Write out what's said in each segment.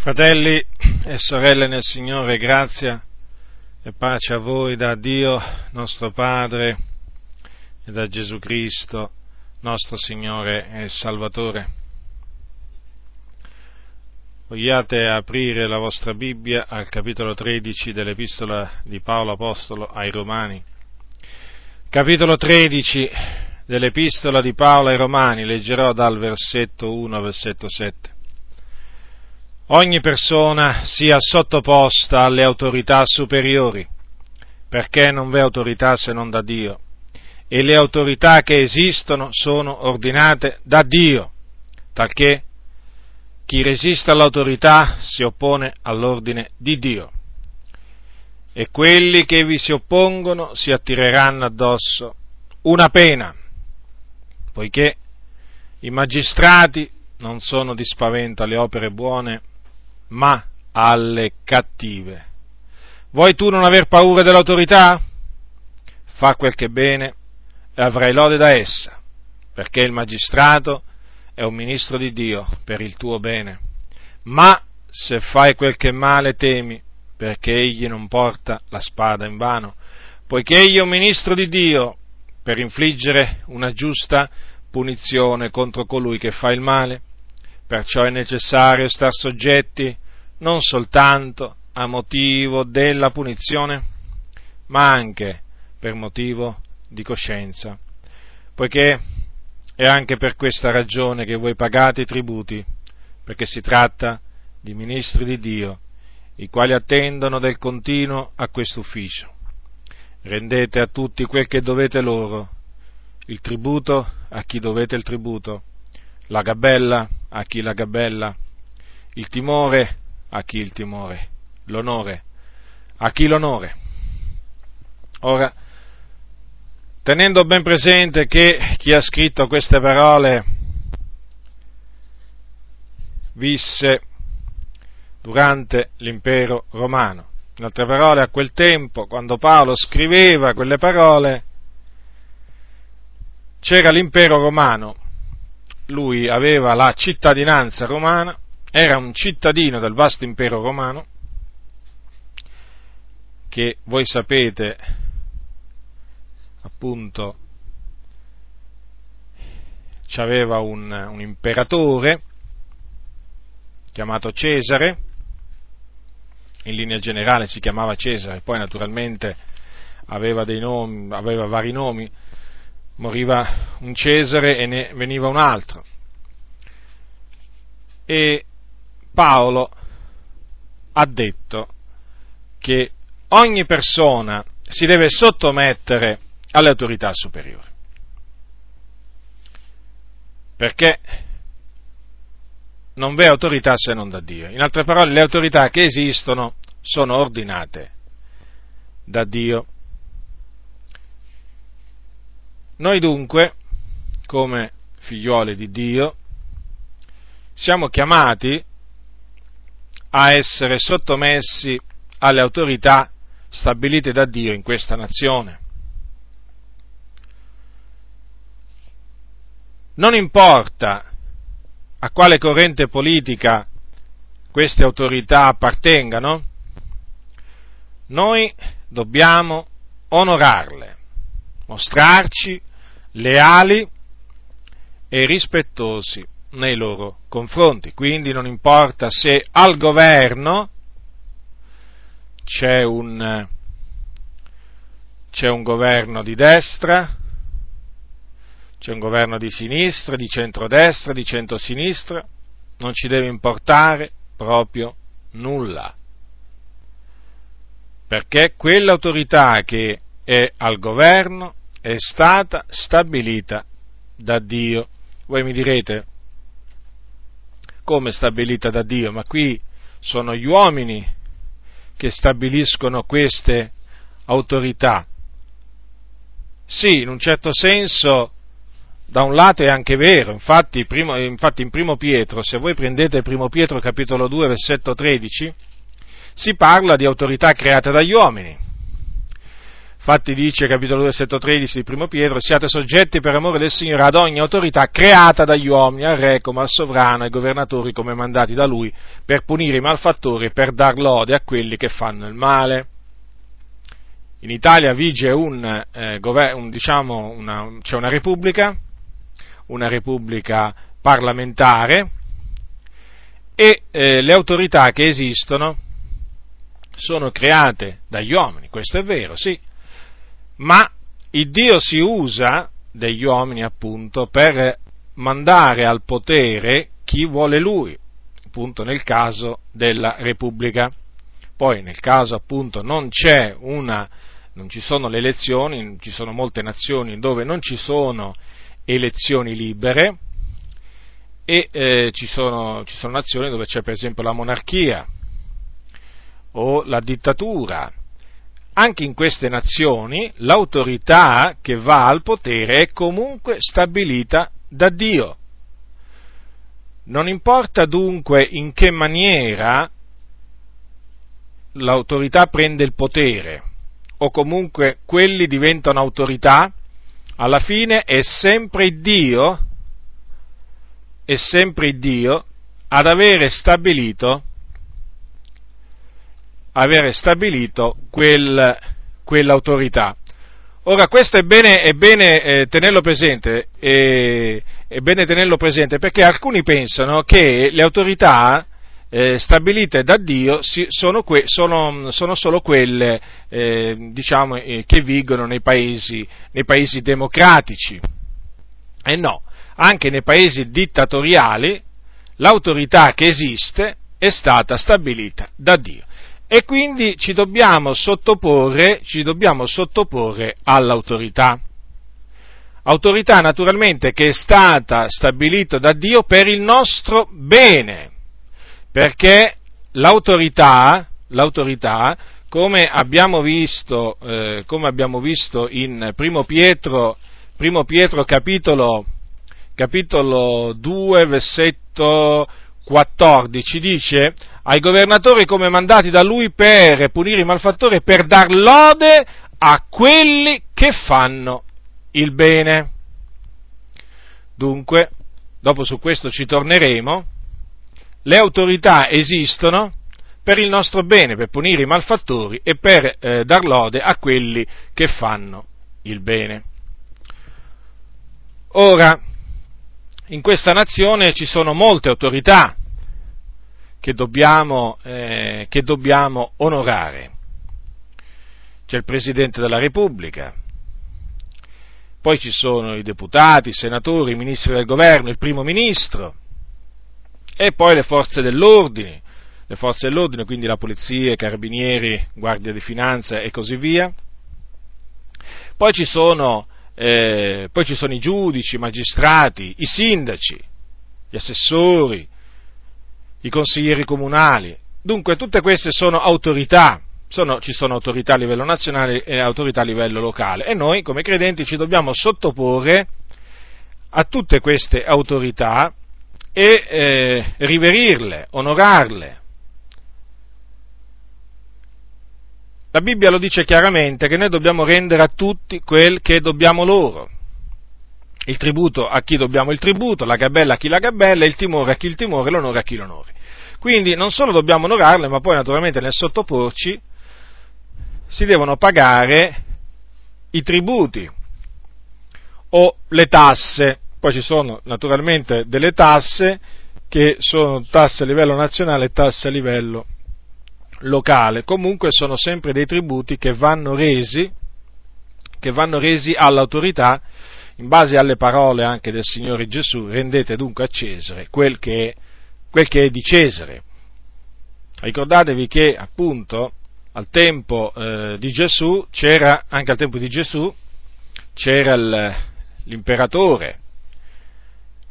Fratelli e sorelle nel Signore, grazia e pace a voi da Dio nostro Padre e da Gesù Cristo, nostro Signore e Salvatore. Vogliate aprire la vostra Bibbia al capitolo 13 dell'Epistola di Paolo Apostolo ai Romani. Capitolo 13 dell'Epistola di Paolo ai Romani, leggerò dal versetto 1 al versetto 7 ogni persona sia sottoposta alle autorità superiori, perché non v'è autorità se non da Dio, e le autorità che esistono sono ordinate da Dio, talché chi resiste all'autorità si oppone all'ordine di Dio, e quelli che vi si oppongono si attireranno addosso una pena, poiché i magistrati non sono di spavento alle opere buone, ma alle cattive. Vuoi tu non aver paura dell'autorità? Fa quel che è bene e avrai lode da essa, perché il magistrato è un ministro di Dio per il tuo bene. Ma se fai quel che male temi, perché egli non porta la spada in vano, poiché egli è un ministro di Dio per infliggere una giusta punizione contro colui che fa il male. Perciò è necessario star soggetti non soltanto a motivo della punizione, ma anche per motivo di coscienza, poiché è anche per questa ragione che voi pagate i tributi, perché si tratta di ministri di Dio, i quali attendono del continuo a questo ufficio. Rendete a tutti quel che dovete loro, il tributo a chi dovete il tributo, la gabella a chi la gabella, il timore a chi il timore, l'onore, a chi l'onore. Ora, tenendo ben presente che chi ha scritto queste parole visse durante l'impero romano. In altre parole, a quel tempo, quando Paolo scriveva quelle parole, c'era l'impero romano, lui aveva la cittadinanza romana era un cittadino del vasto impero romano che voi sapete appunto aveva un, un imperatore chiamato Cesare, in linea generale si chiamava Cesare, poi naturalmente aveva, nomi, aveva vari nomi, moriva un Cesare e ne veniva un altro. E Paolo ha detto che ogni persona si deve sottomettere alle autorità superiori. Perché non v'è autorità se non da Dio. In altre parole, le autorità che esistono sono ordinate da Dio. Noi dunque, come figliuoli di Dio, siamo chiamati a essere sottomessi alle autorità stabilite da Dio in questa nazione. Non importa a quale corrente politica queste autorità appartengano, noi dobbiamo onorarle, mostrarci leali e rispettosi nei loro confronti. Quindi non importa se al governo c'è un, c'è un governo di destra, c'è un governo di sinistra, di centrodestra, di centrosinistra, non ci deve importare proprio nulla. Perché quell'autorità che è al governo è stata stabilita da Dio. Voi mi direte, come stabilita da Dio, ma qui sono gli uomini che stabiliscono queste autorità. Sì, in un certo senso, da un lato è anche vero, infatti, primo, infatti in primo Pietro, se voi prendete primo Pietro capitolo 2 versetto 13, si parla di autorità create dagli uomini. Infatti dice, capitolo 2, versetto 13 di primo Pietro, siate soggetti per amore del Signore ad ogni autorità creata dagli uomini, al re come al sovrano, ai governatori come mandati da lui, per punire i malfattori e per dar lode a quelli che fanno il male. In Italia vige un, eh, un diciamo, una, c'è una repubblica, una repubblica parlamentare, e eh, le autorità che esistono sono create dagli uomini, questo è vero, sì, ma il Dio si usa degli uomini appunto per mandare al potere chi vuole lui, appunto nel caso della Repubblica. Poi nel caso appunto non c'è una, non ci sono le elezioni, ci sono molte nazioni dove non ci sono elezioni libere, e eh, ci, sono, ci sono nazioni dove c'è per esempio la monarchia o la dittatura. Anche in queste nazioni l'autorità che va al potere è comunque stabilita da Dio. Non importa dunque in che maniera l'autorità prende il potere o comunque quelli diventano autorità, alla fine è sempre Dio è sempre Dio ad avere stabilito, avere stabilito quel, quell'autorità. Ora, questo è bene, è bene eh, tenerlo presente, eh, è bene tenerlo presente perché alcuni pensano che le autorità eh, stabilite da Dio si, sono, que, sono, sono, solo quelle eh, diciamo, eh, che vigono nei paesi, nei paesi democratici. E no, anche nei paesi dittatoriali l'autorità che esiste è stata stabilita da Dio e quindi ci dobbiamo sottoporre, ci dobbiamo sottoporre all'autorità. Autorità naturalmente che è stata stabilita da Dio per il nostro bene, perché l'autorità, l'autorità come abbiamo visto, eh, come abbiamo visto in Primo Pietro, Primo Pietro capitolo capitolo 2, versetto 14, dice ai governatori come mandati da lui per punire i malfattori e per dar lode a quelli che fanno il bene. Dunque, dopo su questo ci torneremo, le autorità esistono per il nostro bene, per punire i malfattori e per eh, dar lode a quelli che fanno il bene. Ora, in questa nazione ci sono molte autorità che dobbiamo, eh, che dobbiamo onorare. C'è il Presidente della Repubblica, poi ci sono i deputati, i senatori, i ministri del governo, il primo ministro e poi le forze dell'ordine, le forze dell'ordine, quindi la polizia, i carabinieri, guardia di finanza e così via. Poi ci sono eh, poi ci sono i giudici, i magistrati, i sindaci, gli assessori, i consiglieri comunali. Dunque tutte queste sono autorità, sono, ci sono autorità a livello nazionale e autorità a livello locale e noi come credenti ci dobbiamo sottoporre a tutte queste autorità e eh, riverirle, onorarle, La Bibbia lo dice chiaramente che noi dobbiamo rendere a tutti quel che dobbiamo loro. Il tributo a chi dobbiamo il tributo, la gabella a chi la gabella, il timore a chi il timore, l'onore a chi l'onore. Quindi non solo dobbiamo onorarle, ma poi naturalmente nel sottoporci si devono pagare i tributi o le tasse. Poi ci sono naturalmente delle tasse che sono tasse a livello nazionale e tasse a livello locale, comunque sono sempre dei tributi che vanno resi, che vanno resi all'autorità in base alle parole anche del Signore Gesù, rendete dunque a Cesare quel che è, quel che è di Cesare. Ricordatevi che appunto al tempo eh, di Gesù c'era, anche al tempo di Gesù, c'era il, l'imperatore,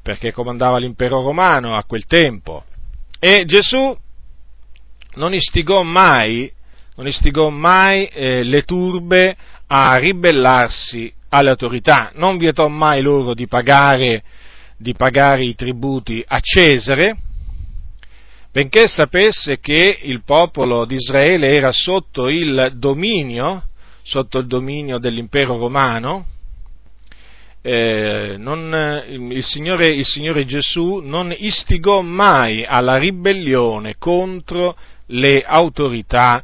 perché comandava l'impero romano a quel tempo, e Gesù non istigò mai, non istigò mai eh, le turbe a ribellarsi alle autorità, non vietò mai loro di pagare, di pagare i tributi a Cesare, benché sapesse che il popolo di Israele era sotto il dominio, sotto il dominio dell'impero romano, eh, non, il, Signore, il, Signore, Gesù non istigò mai alla ribellione contro le autorità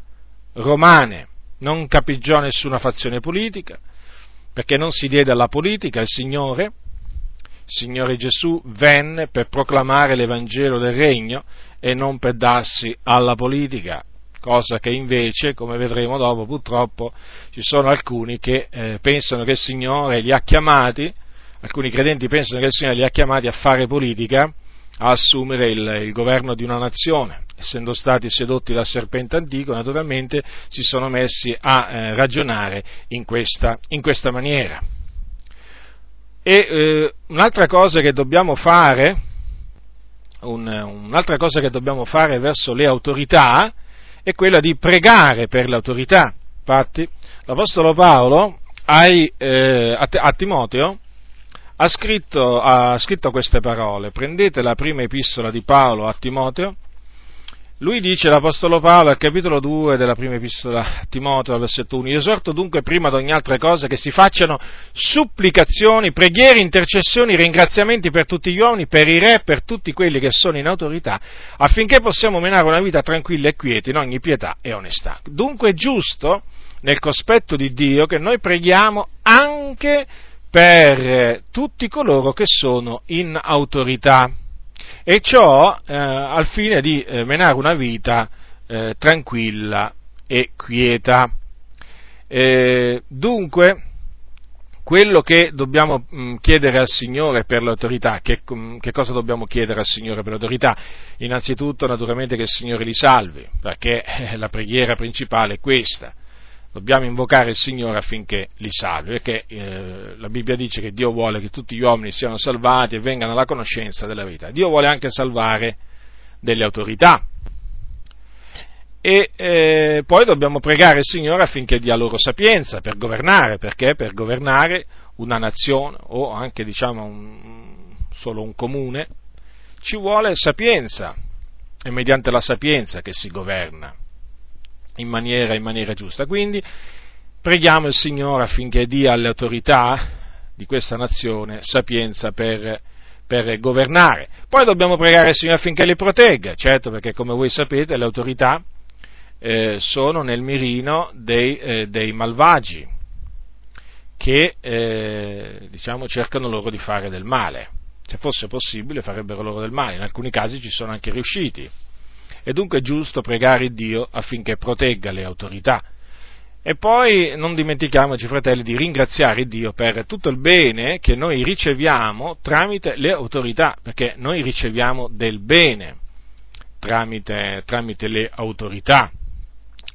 romane, non capeggiò nessuna fazione politica, perché non si diede alla politica, il Signore, il Signore Gesù venne per proclamare l'Evangelo del Regno e non per darsi alla politica, cosa che invece, come vedremo dopo, purtroppo ci sono alcuni che eh, pensano che il Signore li ha chiamati, alcuni credenti pensano che il Signore li ha chiamati a fare politica, a assumere il, il governo di una nazione. Essendo stati sedotti dal serpente antico, naturalmente si sono messi a eh, ragionare in questa, in questa, maniera. E eh, un'altra cosa che dobbiamo fare, un, un'altra cosa che dobbiamo fare verso le autorità è quella di pregare per le autorità. Infatti, l'Apostolo Paolo ai, eh, a, a, Timoteo ha scritto, ha scritto queste parole. Prendete la prima epistola di Paolo a Timoteo, lui dice, l'Apostolo Paolo, al capitolo 2 della prima epistola a Timoteo, versetto 1, Io esorto dunque prima di ogni altra cosa che si facciano supplicazioni, preghiere, intercessioni, ringraziamenti per tutti gli uomini, per i re, per tutti quelli che sono in autorità, affinché possiamo menare una vita tranquilla e quieta in ogni pietà e onestà. Dunque è giusto, nel cospetto di Dio, che noi preghiamo anche per tutti coloro che sono in autorità e ciò eh, al fine di eh, menare una vita eh, tranquilla e quieta. Eh, dunque, quello che dobbiamo mh, mm, chiedere al Signore per l'autorità, che, mh, mm, che, cosa dobbiamo chiedere al Signore per l'autorità? Innanzitutto, naturalmente, che il Signore li salvi, perché eh, la preghiera principale è questa dobbiamo invocare il Signore affinché li salvi, perché eh, la Bibbia dice che Dio vuole che tutti gli uomini siano salvati e vengano alla conoscenza della verità. Dio vuole anche salvare delle autorità. E eh, poi dobbiamo pregare il Signore affinché dia loro sapienza per governare, perché per governare una nazione o anche diciamo un, solo un comune ci vuole sapienza, è mediante la sapienza che si governa in maniera, in maniera giusta. Quindi preghiamo il Signore affinché dia alle autorità di questa nazione sapienza per, per governare. Poi dobbiamo pregare il Signore affinché li protegga, certo perché come voi sapete le autorità eh, sono nel mirino dei, eh, dei malvagi che eh, diciamo, cercano loro di fare del male. Se fosse possibile farebbero loro del male, in alcuni casi ci sono anche riusciti. È dunque giusto pregare Dio affinché protegga le autorità. E poi non dimentichiamoci, fratelli, di ringraziare Dio per tutto il bene che noi riceviamo tramite le autorità, perché noi riceviamo del bene tramite, tramite le autorità.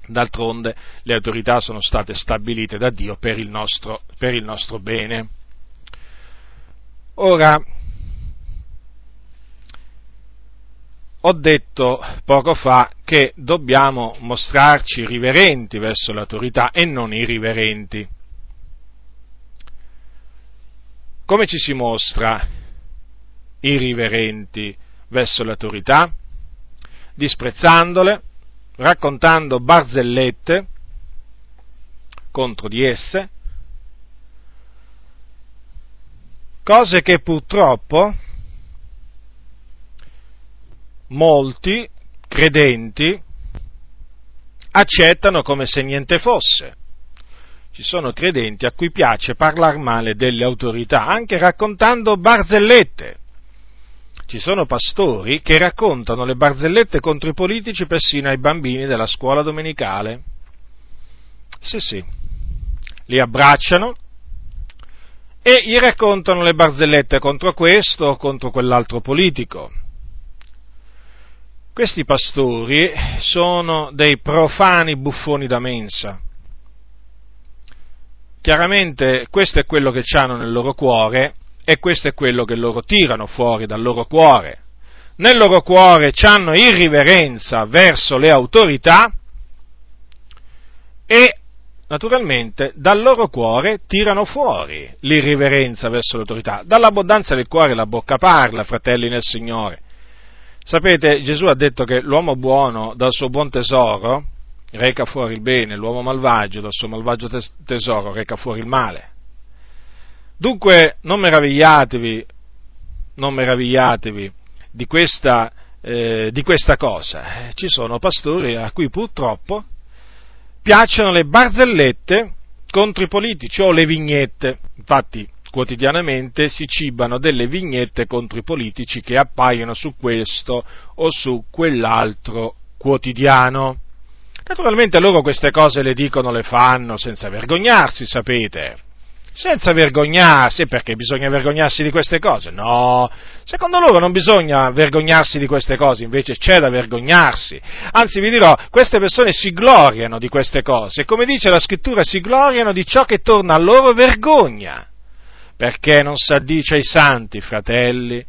D'altronde le autorità sono state stabilite da Dio per il nostro, per il nostro bene. Ora, ho detto poco fa che dobbiamo mostrarci riverenti verso l'autorità e non irriverenti. Come ci si mostra irriverenti verso l'autorità? Disprezzandole, raccontando barzellette contro di esse, cose che purtroppo molti credenti accettano come se niente fosse. Ci sono credenti a cui piace parlare male delle autorità, anche raccontando barzellette. Ci sono pastori che raccontano le barzellette contro i politici persino ai bambini della scuola domenicale. Sì, sì, li abbracciano e gli raccontano le barzellette contro questo o contro quell'altro politico. Questi pastori sono dei profani buffoni da mensa. Chiaramente questo è quello che hanno nel loro cuore e questo è quello che loro tirano fuori dal loro cuore. Nel loro cuore hanno irriverenza verso le autorità e naturalmente dal loro cuore tirano fuori l'irriverenza verso l'autorità. Dall'abbondanza del cuore la bocca parla, fratelli nel Signore. Sapete, Gesù ha detto che l'uomo buono dal suo buon tesoro reca fuori il bene, l'uomo malvagio dal suo malvagio tesoro reca fuori il male. Dunque non meravigliatevi, non meravigliatevi di questa, eh, di questa cosa. Eh, ci sono pastori a cui purtroppo piacciono le barzellette contro i politici o le vignette. Infatti quotidianamente si cibano delle vignette contro i politici che appaiono su questo o su quell'altro quotidiano. Naturalmente loro queste cose le dicono, le fanno senza vergognarsi, sapete. Senza vergognarsi, perché bisogna vergognarsi di queste cose? No, secondo loro non bisogna vergognarsi di queste cose, invece c'è da vergognarsi. Anzi, vi dirò, queste persone si gloriano di queste cose, come dice la scrittura, si gloriano di ciò che torna a loro vergogna perché non si addice ai santi, fratelli,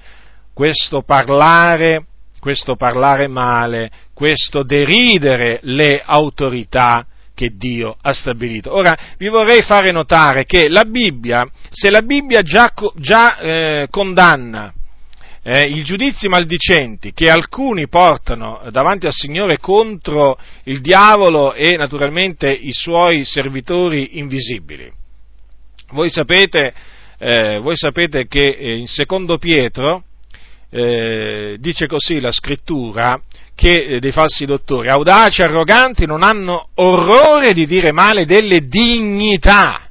questo parlare, questo parlare male, questo deridere le autorità che Dio ha stabilito. Ora vi vorrei fare notare che la Bibbia, se la Bibbia già, già eh, condanna eh, i giudizi maldicenti che alcuni portano davanti al Signore contro il diavolo e naturalmente i suoi servitori invisibili, voi sapete eh, voi sapete che eh, in secondo Pietro eh, dice così la scrittura che eh, dei falsi dottori, audaci, arroganti, non hanno orrore di dire male delle dignità,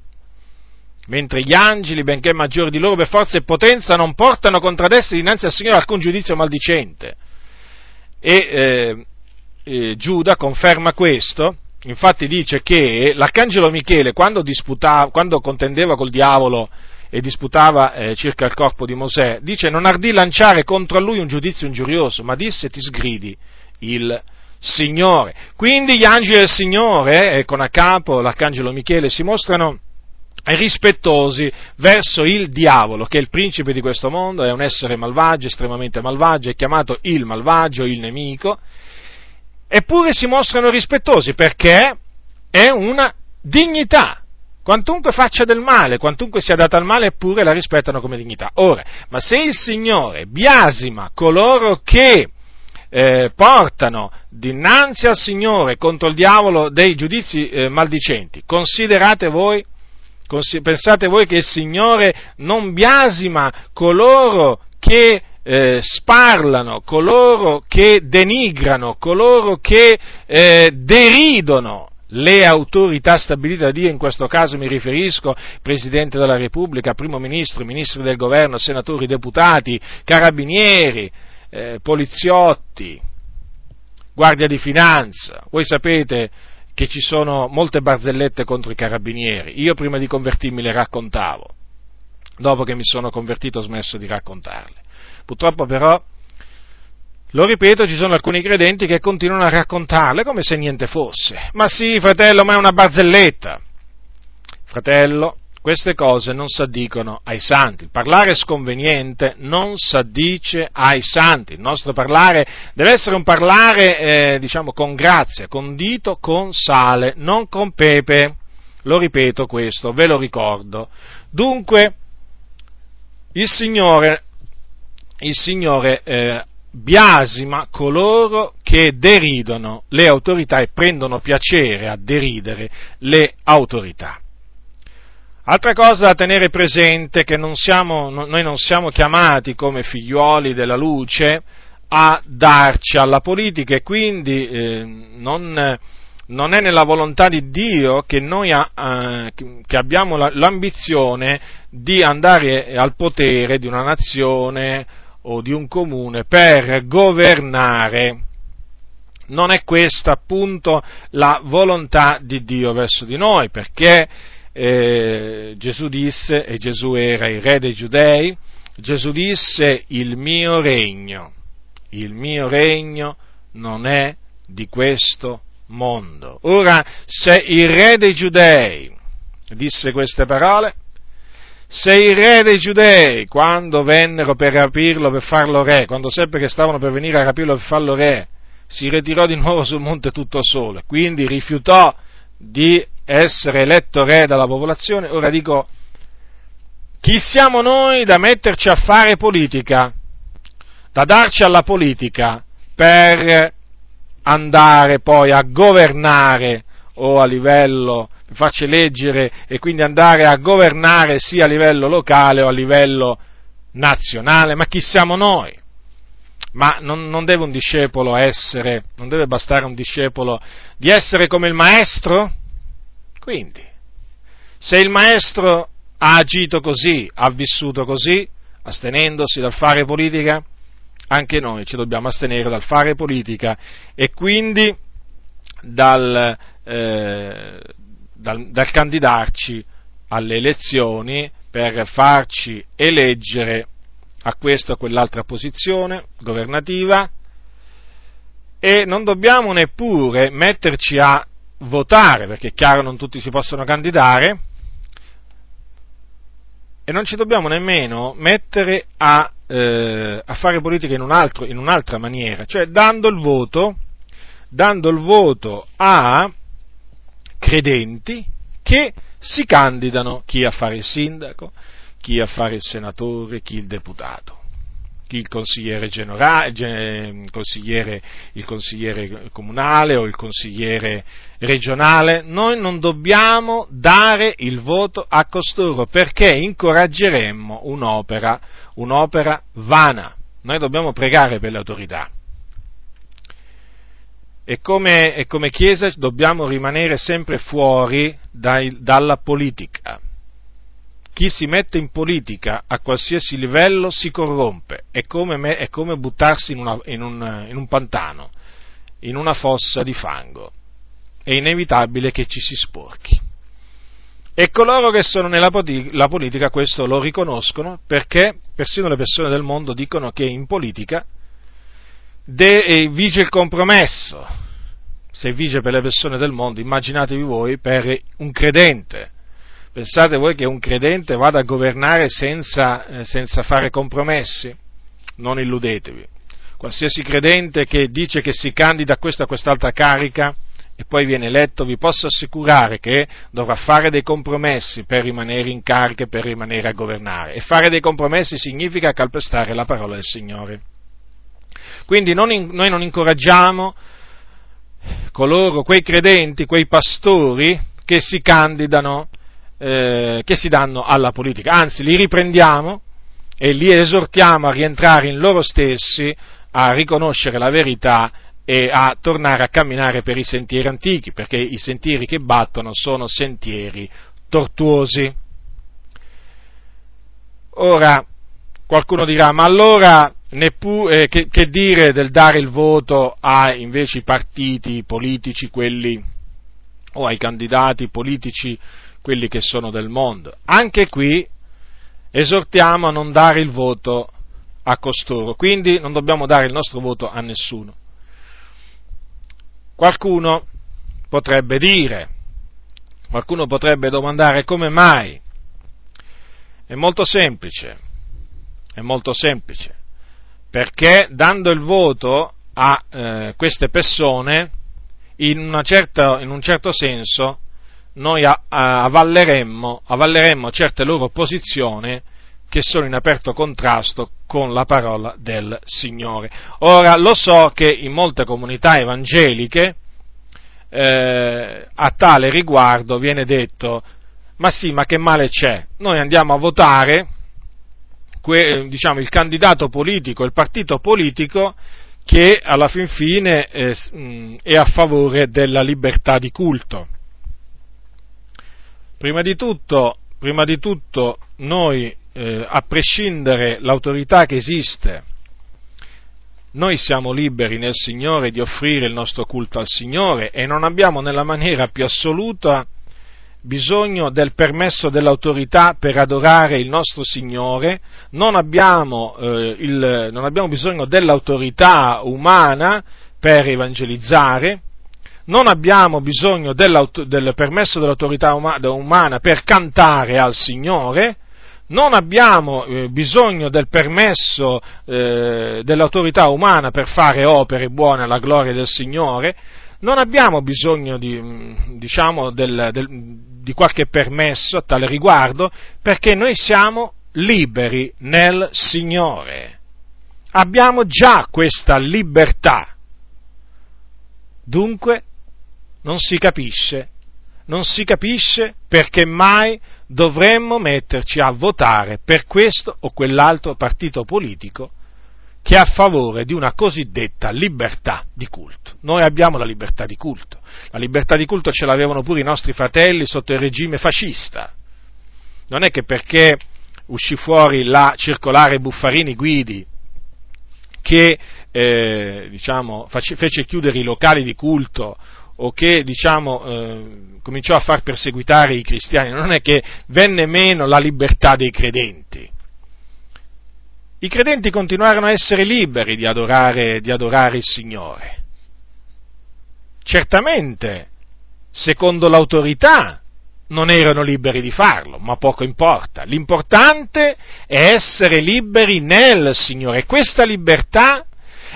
mentre gli angeli, benché maggiori di loro per forza e potenza, non portano contro ad dinanzi al Signore alcun giudizio maldicente. E eh, eh, Giuda conferma questo, infatti dice che l'arcangelo Michele, quando, quando contendeva col diavolo e disputava eh, circa il corpo di Mosè, dice non ardì lanciare contro lui un giudizio ingiurioso, ma disse ti sgridi il Signore. Quindi gli angeli del Signore, eh, con a capo l'arcangelo Michele, si mostrano rispettosi verso il diavolo, che è il principe di questo mondo, è un essere malvagio, estremamente malvagio, è chiamato il malvagio, il nemico, eppure si mostrano rispettosi perché è una dignità, quantunque faccia del male, quantunque sia data al male, eppure la rispettano come dignità. Ora, ma se il Signore biasima coloro che eh, portano dinanzi al Signore contro il diavolo dei giudizi eh, maldicenti, considerate voi, pensate voi che il Signore non biasima coloro che eh, sparlano, coloro che denigrano, coloro che eh, deridono le autorità stabilite da Dio, in questo caso mi riferisco Presidente della Repubblica, Primo Ministro, Ministri del Governo, Senatori, Deputati, Carabinieri, eh, Poliziotti, Guardia di Finanza. Voi sapete che ci sono molte barzellette contro i Carabinieri. Io prima di convertirmi le raccontavo. Dopo che mi sono convertito ho smesso di raccontarle. Purtroppo però lo ripeto, ci sono alcuni credenti che continuano a raccontarle come se niente fosse. Ma sì, fratello, ma è una barzelletta. Fratello, queste cose non s'addicono ai santi. Il parlare sconveniente non s'addice ai santi. Il nostro parlare deve essere un parlare, eh, diciamo, con grazia, condito con sale, non con pepe. Lo ripeto questo, ve lo ricordo. Dunque, il Signore, il Signore eh, biasima coloro che deridono le autorità e prendono piacere a deridere le autorità. Altra cosa da tenere presente è che non siamo, noi non siamo chiamati come figliuoli della luce a darci alla politica e quindi eh, non, non, è nella volontà di Dio che noi eh, che abbiamo l'ambizione di andare al potere di una nazione o di un comune per governare. Non è questa appunto la volontà di Dio verso di noi, perché eh, Gesù disse, e Gesù era il re dei giudei, Gesù disse il mio regno, il mio regno non è di questo mondo. Ora, se il re dei giudei disse queste parole, se il re dei giudei, quando vennero per rapirlo, per farlo re, quando seppe che stavano per venire a rapirlo per farlo re, si ritirò di nuovo sul monte tutto solo, quindi rifiutò di essere eletto re dalla popolazione, ora dico, chi siamo noi da metterci a fare politica, da darci alla politica per andare poi a governare o a livello, farci eleggere e quindi andare a governare sia a livello locale o a livello nazionale, ma chi siamo noi? Ma non, non deve un discepolo essere, non deve bastare un discepolo di essere come il maestro? Quindi, se il maestro ha agito così, ha vissuto così, astenendosi dal fare politica, anche noi ci dobbiamo astenere dal fare politica e quindi dal, eh, dal, dal candidarci alle elezioni per farci eleggere a questa o quell'altra posizione governativa e non dobbiamo neppure metterci a votare, perché è chiaro non tutti si possono candidare, e non ci dobbiamo nemmeno mettere a, eh, a fare politica in, un altro, in, un'altra maniera, cioè dando il voto, dando il voto a credenti che si candidano, chi a fare il sindaco, chi a fare il senatore, chi il deputato chi il consigliere generale, il consigliere, il consigliere comunale o il consigliere regionale, noi non dobbiamo dare il voto a costoro perché incoraggeremmo un'opera, un'opera vana. Noi dobbiamo pregare per le autorità. E come, e come Chiesa dobbiamo rimanere sempre fuori dai, dalla politica chi si mette in politica a qualsiasi livello si corrompe, è come, me, è come buttarsi in, una, in, un, in un pantano, in una fossa di fango. È inevitabile che ci si sporchi. E coloro che sono nella politica questo lo riconoscono perché persino le persone del mondo dicono che in politica de, vige il compromesso. Se vige per le persone del mondo, immaginatevi voi per un credente Pensate voi che un credente vada a governare senza, eh, senza fare compromessi? Non illudetevi. Qualsiasi credente che dice che si candida a questa o quest'altra carica e poi viene eletto, vi posso assicurare che dovrà fare dei compromessi per rimanere in carica e per rimanere a governare. E fare dei compromessi significa calpestare la parola del Signore. Quindi non in, noi non incoraggiamo coloro, quei credenti, quei pastori che si candidano eh, che si danno alla politica, anzi li riprendiamo e li esortiamo a rientrare in loro stessi, a riconoscere la verità e a tornare a camminare per i sentieri antichi, perché i sentieri che battono sono sentieri tortuosi. Ora, qualcuno dirà, ma allora neppure, eh, che, che, dire del dare il voto a invece i partiti politici, quelli, o ai candidati politici quelli che sono del mondo. Anche qui esortiamo a non dare il voto a costoro, quindi non dobbiamo dare il nostro voto a nessuno. Qualcuno potrebbe dire, qualcuno potrebbe domandare come mai? È molto semplice, è molto semplice, perché dando il voto a eh, queste persone, in, certa, in un certo senso, noi avalleremmo, avalleremmo certe loro posizioni che sono in aperto contrasto con la parola del Signore. Ora, lo so che in molte comunità evangeliche eh, a tale riguardo viene detto, ma sì, ma che male c'è? Noi andiamo a votare que, diciamo, il candidato politico, il partito politico che alla fin fine eh, è a favore della libertà di culto. Prima di tutto, prima di tutto noi, eh, a prescindere l'autorità che esiste, noi siamo liberi nel Signore di offrire il nostro culto al Signore e non abbiamo nella maniera più assoluta bisogno del permesso dell'autorità per adorare il nostro Signore, non abbiamo, eh, il, non abbiamo bisogno dell'autorità umana per evangelizzare, non abbiamo bisogno del permesso dell'autorità umana per cantare al Signore, non abbiamo eh, bisogno del permesso eh, dell'autorità umana per fare opere buone alla gloria del Signore, non abbiamo bisogno di, mm, diciamo, del, del, di qualche permesso a tale riguardo, perché noi siamo liberi nel Signore. Abbiamo già questa libertà Dunque, non si capisce, non si capisce perché mai dovremmo metterci a votare per questo o quell'altro partito politico che è a favore di una cosiddetta libertà di culto. Noi abbiamo la libertà di culto. La libertà di culto ce l'avevano pure i nostri fratelli sotto il regime fascista. Non è che perché uscì fuori la circolare Buffarini Guidi che eh, diciamo, fece chiudere i locali di culto o che diciamo, eh, cominciò a far perseguitare i cristiani, non è che venne meno la libertà dei credenti. I credenti continuarono a essere liberi di adorare, di adorare il Signore. Certamente, secondo l'autorità, non erano liberi di farlo, ma poco importa. L'importante è essere liberi nel Signore. Questa libertà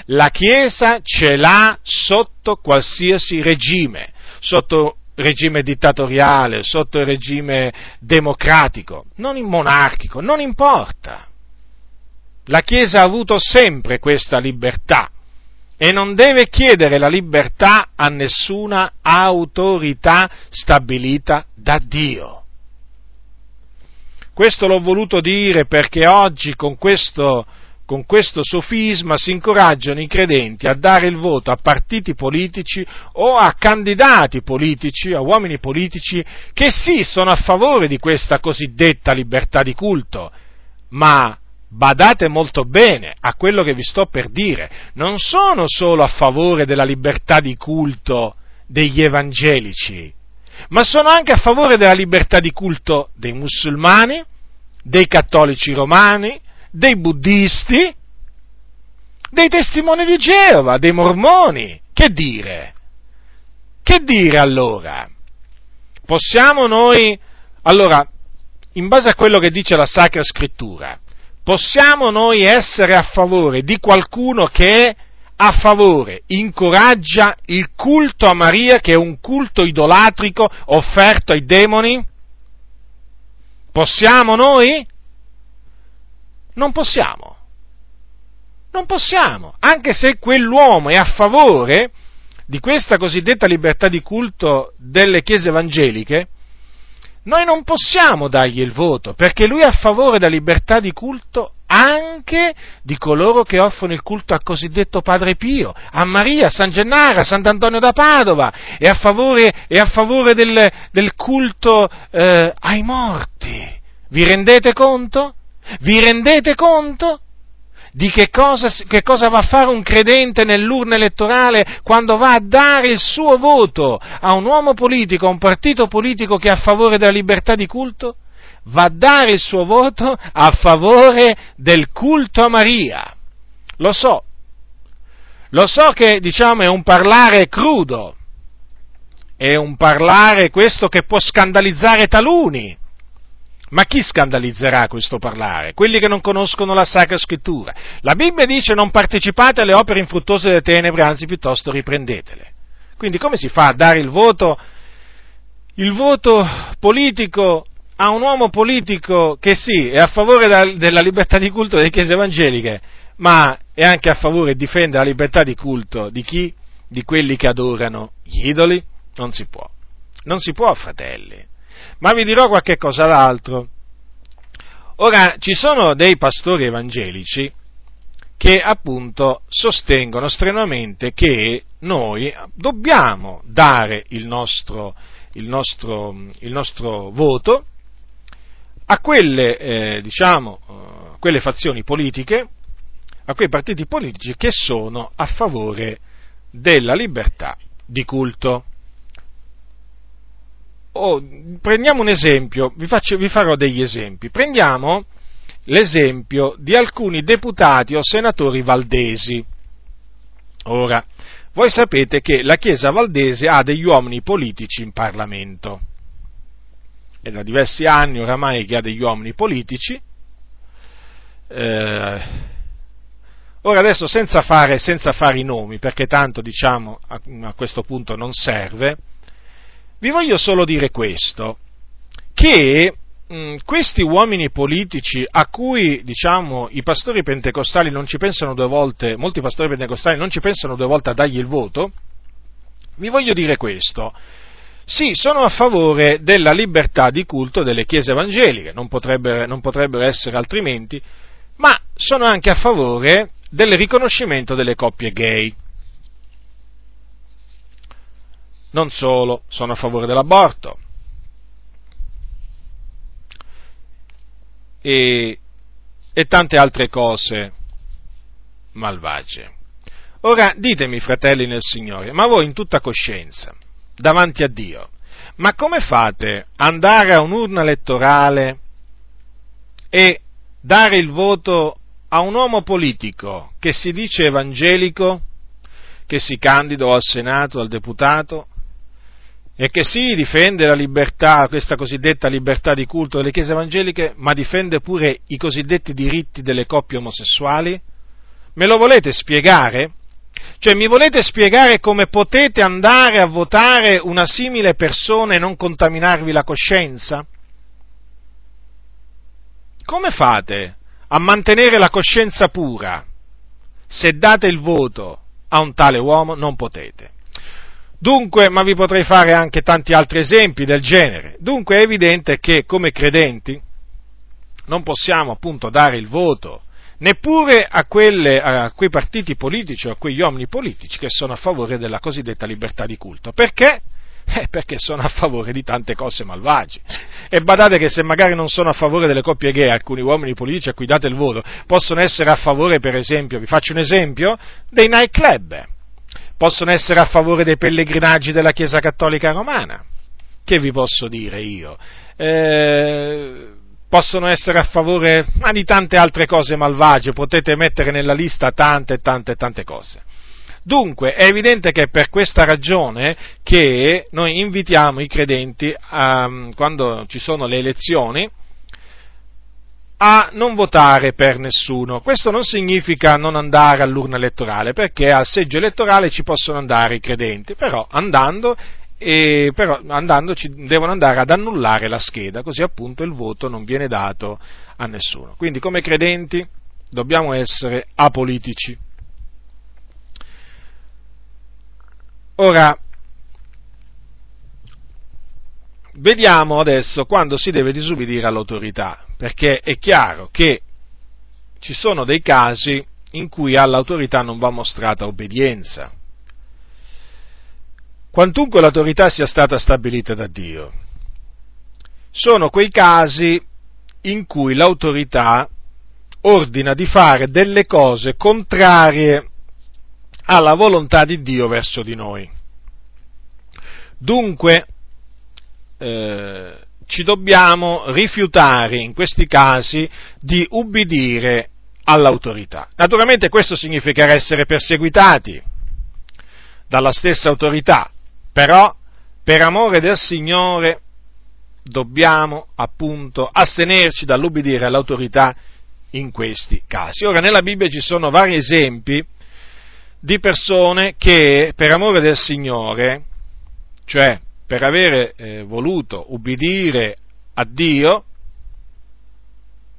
la Chiesa ce l'ha sotto qualsiasi regime, sotto regime dittatoriale, sotto regime democratico, non monarchico, non importa. La Chiesa ha avuto sempre questa libertà e non deve chiedere la libertà a nessuna autorità stabilita da Dio. Questo l'ho voluto dire perché oggi con questo con questo sofisma si incoraggiano i credenti a dare il voto a partiti politici o a candidati politici, a uomini politici che sì sono a favore di questa cosiddetta libertà di culto, ma badate molto bene a quello che vi sto per dire, non sono solo a favore della libertà di culto degli evangelici, ma sono anche a favore della libertà di culto dei musulmani, dei cattolici romani, dei buddisti, dei testimoni di Geova, dei mormoni. Che dire? Che dire allora? Possiamo noi, allora, in base a quello che dice la Sacra Scrittura, possiamo noi essere a favore di qualcuno che a favore, incoraggia il culto a Maria, che è un culto idolatrico offerto ai demoni? Possiamo noi? Non possiamo. Non possiamo, anche se quell'uomo è a favore di questa cosiddetta libertà di culto delle chiese evangeliche, noi non possiamo dargli il voto, perché lui è a favore della libertà di culto anche di coloro che offrono il culto al cosiddetto Padre Pio, a Maria, a San Gennaro, a Sant'Antonio da Padova, è a favore, è a favore del, del, culto eh, ai morti. Vi rendete conto? Vi rendete conto? Di che cosa, che cosa, va a fare un credente nell'urna elettorale quando va a dare il suo voto a un uomo politico, a un partito politico che è a favore della libertà di culto? Va a dare il suo voto a favore del culto a Maria. Lo so, lo so che diciamo è un parlare crudo, è un parlare questo che può scandalizzare taluni, ma chi scandalizzerà questo parlare? Quelli che non conoscono la Sacra Scrittura. La Bibbia dice non partecipate alle opere infruttuose delle tenebre, anzi piuttosto riprendetele. Quindi come si fa a dare il voto, il voto politico a un uomo politico che sì, è a favore della libertà di culto delle chiese evangeliche, ma è anche a favore e difende la libertà di culto di chi? Di quelli che adorano gli idoli? Non si può. Non si può, fratelli. Ma vi dirò qualche cosa d'altro. Ora, ci sono dei pastori evangelici che appunto sostengono strenuamente che noi dobbiamo dare il nostro, il nostro, il nostro voto a quelle, eh, diciamo, uh, quelle fazioni politiche, a quei partiti politici che sono a favore della libertà di culto oh, prendiamo un esempio, vi, faccio, vi farò degli esempi. Prendiamo l'esempio di alcuni deputati o senatori valdesi. Ora, voi sapete che la Chiesa valdese ha degli uomini politici in Parlamento. È da diversi anni oramai che ha degli uomini politici. Eh, ora adesso senza fare, senza fare, i nomi, perché tanto diciamo a, a questo punto non serve, vi voglio solo dire questo, che mh, questi uomini politici a cui, diciamo, i pastori pentecostali non ci pensano due volte, molti pastori pentecostali non ci pensano due volte a dargli il voto, Vi voglio dire questo. Sì, sono a favore della libertà di culto delle chiese evangeliche, non potrebbero, non potrebbero essere altrimenti, ma sono anche a favore del riconoscimento delle coppie gay. Non solo, sono a favore dell'aborto. E, e tante altre cose malvagie. Ora ditemi, fratelli nel Signore, ma voi in tutta coscienza, davanti a Dio, ma come fate andare a un'urna elettorale e dare il voto a un uomo politico che si dice evangelico, che si candida al Senato, al deputato, e che sì, difende la libertà, questa cosiddetta libertà di culto delle chiese evangeliche, ma difende pure i cosiddetti diritti delle coppie omosessuali? Me lo volete spiegare? Cioè, mi volete spiegare come potete andare a votare una simile persona e non contaminarvi la coscienza? Come fate a mantenere la coscienza pura se date il voto a un tale uomo? Non potete. Dunque, ma vi potrei fare anche tanti altri esempi del genere. Dunque è evidente che come credenti non possiamo appunto dare il voto neppure a, quelle, a quei partiti politici o a quegli uomini politici che sono a favore della cosiddetta libertà di culto. Perché? Eh, perché sono a favore di tante cose malvagie. E badate che se magari non sono a favore delle coppie gay, alcuni uomini politici a cui date il voto, possono essere a favore, per esempio, vi faccio un esempio, dei nightclub, possono essere a favore dei pellegrinaggi della Chiesa Cattolica Romana. Che vi posso dire io? Eh, possono essere a favore ma di tante altre cose malvagie, potete mettere nella lista tante, tante, tante cose. Dunque è evidente che è per questa ragione che noi invitiamo i credenti, a, quando ci sono le elezioni, a non votare per nessuno. Questo non significa non andare all'urna elettorale, perché al seggio elettorale ci possono andare i credenti, però andando e però andandoci devono andare ad annullare la scheda, così appunto il voto non viene dato a nessuno. Quindi come credenti dobbiamo essere apolitici. Ora, vediamo adesso quando si deve disubbidire all'autorità, perché è chiaro che ci sono dei casi in cui all'autorità non va mostrata obbedienza quantunque l'autorità sia stata stabilita da Dio. Sono quei casi in cui l'autorità ordina di fare delle cose contrarie alla volontà di Dio verso di noi. Dunque, eh, ci dobbiamo rifiutare in questi casi di ubbidire all'autorità. Naturalmente questo significherà essere perseguitati dalla stessa autorità, però, per amore del Signore, dobbiamo appunto astenerci dall'ubbidire all'autorità in questi casi. Ora, nella Bibbia ci sono vari esempi di persone che per amore del Signore, cioè per avere eh, voluto ubbidire a Dio,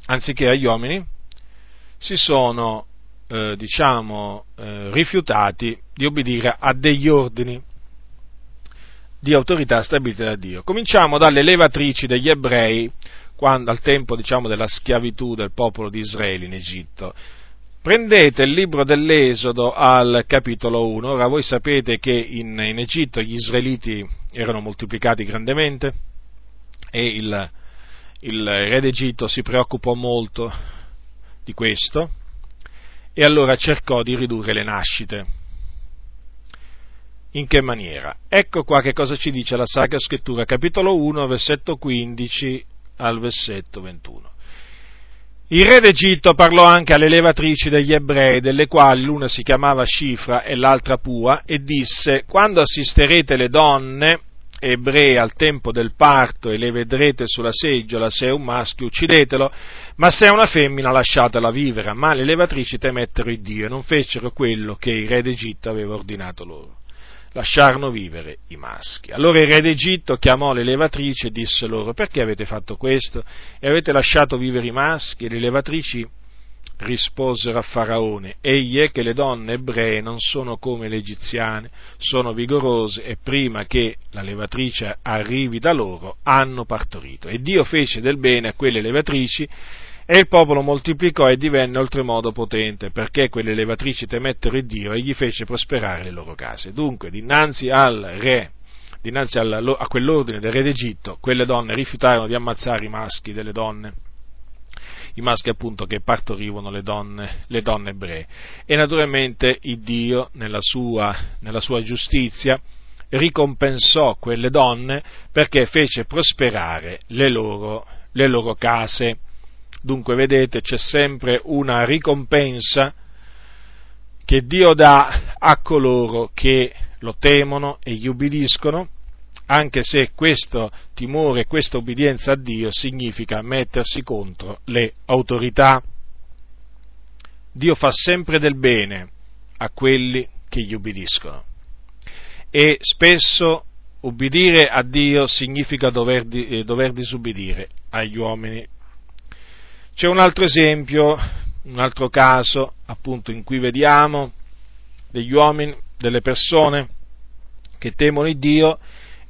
anziché agli uomini, si sono, eh, diciamo, eh, rifiutati di obbedire a degli ordini di autorità stabilite da Dio. Cominciamo dalle levatrici degli ebrei, quando, al tempo diciamo, della schiavitù del popolo di Israele in Egitto. Prendete il libro dell'Esodo al capitolo 1, ora voi sapete che in, in Egitto gli israeliti erano moltiplicati grandemente e il, il re d'Egitto si preoccupò molto di questo e allora cercò di ridurre le nascite in che maniera? Ecco qua che cosa ci dice la Sacra Scrittura, capitolo 1, versetto 15 al versetto 21. Il re d'Egitto parlò anche alle levatrici degli ebrei, delle quali l'una si chiamava Scifra e l'altra Pua, e disse, quando assisterete le donne ebree al tempo del parto e le vedrete sulla seggiola, se è un maschio uccidetelo, ma se è una femmina lasciatela vivere. Ma le levatrici temettero il Dio e non fecero quello che il re d'Egitto aveva ordinato loro lasciarono vivere i maschi. Allora il re d'Egitto chiamò le levatrici e disse loro perché avete fatto questo e avete lasciato vivere i maschi? E le levatrici risposero a Faraone, egli è che le donne ebree non sono come le egiziane, sono vigorose e prima che la levatrice arrivi da loro hanno partorito. E Dio fece del bene a quelle levatrici e il popolo moltiplicò e divenne oltremodo potente, perché quelle levatrici temettero il Dio e gli fece prosperare le loro case. Dunque, dinanzi al re, dinanzi a quell'ordine del re d'Egitto, quelle donne rifiutarono di ammazzare i maschi delle donne i maschi appunto che partorivano le donne, le donne ebree. E naturalmente il Dio, nella sua, nella sua giustizia, ricompensò quelle donne perché fece prosperare le loro, le loro case. Dunque, vedete, c'è sempre una ricompensa che Dio dà a coloro che lo temono e gli ubbidiscono anche se questo timore questa obbedienza a Dio significa mettersi contro le autorità. Dio fa sempre del bene a quelli che gli ubbidiscono e spesso ubbidire a Dio significa dover, eh, dover disubbidire agli uomini. C'è un altro esempio, un altro caso appunto in cui vediamo degli uomini, delle persone che temono il Dio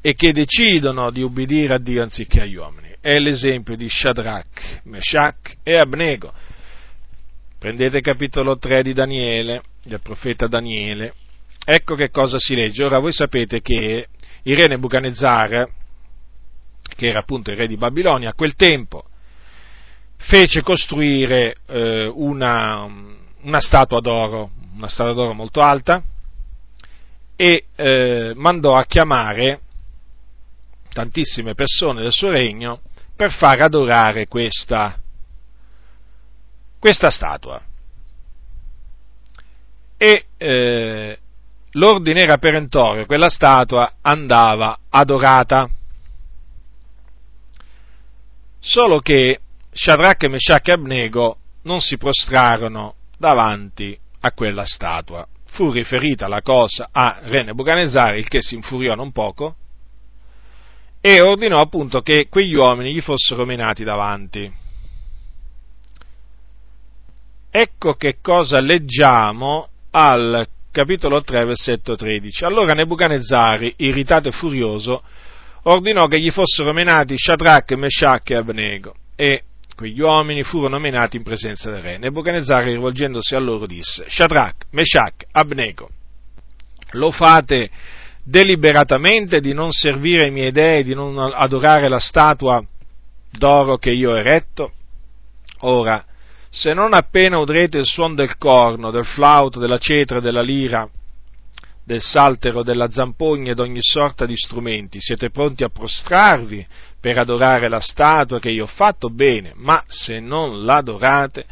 e che decidono di ubbidire a Dio anziché agli uomini. È l'esempio di Shadrach, Meshach e Abnego. Prendete capitolo 3 di Daniele, del profeta Daniele. Ecco che cosa si legge. Ora voi sapete che il re Nebuchadnezzar, che era appunto il re di Babilonia, a quel tempo fece costruire eh, una, una statua d'oro, una statua d'oro molto alta, e eh, mandò a chiamare tantissime persone del suo regno per far adorare questa, questa statua. E eh, l'ordine era perentorio, quella statua andava adorata. Solo che Shadrach, Meshach e Abnego non si prostrarono davanti a quella statua. Fu riferita la cosa a Re Nebuchadnezzar, il che si infuriò non poco, e ordinò appunto che quegli uomini gli fossero menati davanti. Ecco che cosa leggiamo al capitolo 3, versetto 13. Allora Nebuchadnezzar, irritato e furioso, ordinò che gli fossero menati Shadrach, Meshach e Abnego, e quegli uomini furono menati in presenza del re. Nebuchadnezzar, rivolgendosi a loro, disse, Shadrach, Meshach, Abnego, lo fate deliberatamente di non servire i miei dei, di non adorare la statua d'oro che io ho eretto? Ora, se non appena udrete il suono del corno, del flauto, della cetra, della lira, del saltero, della zampogna e d'ogni sorta di strumenti, siete pronti a prostrarvi per adorare la statua che io ho fatto bene, ma se non l'adorate,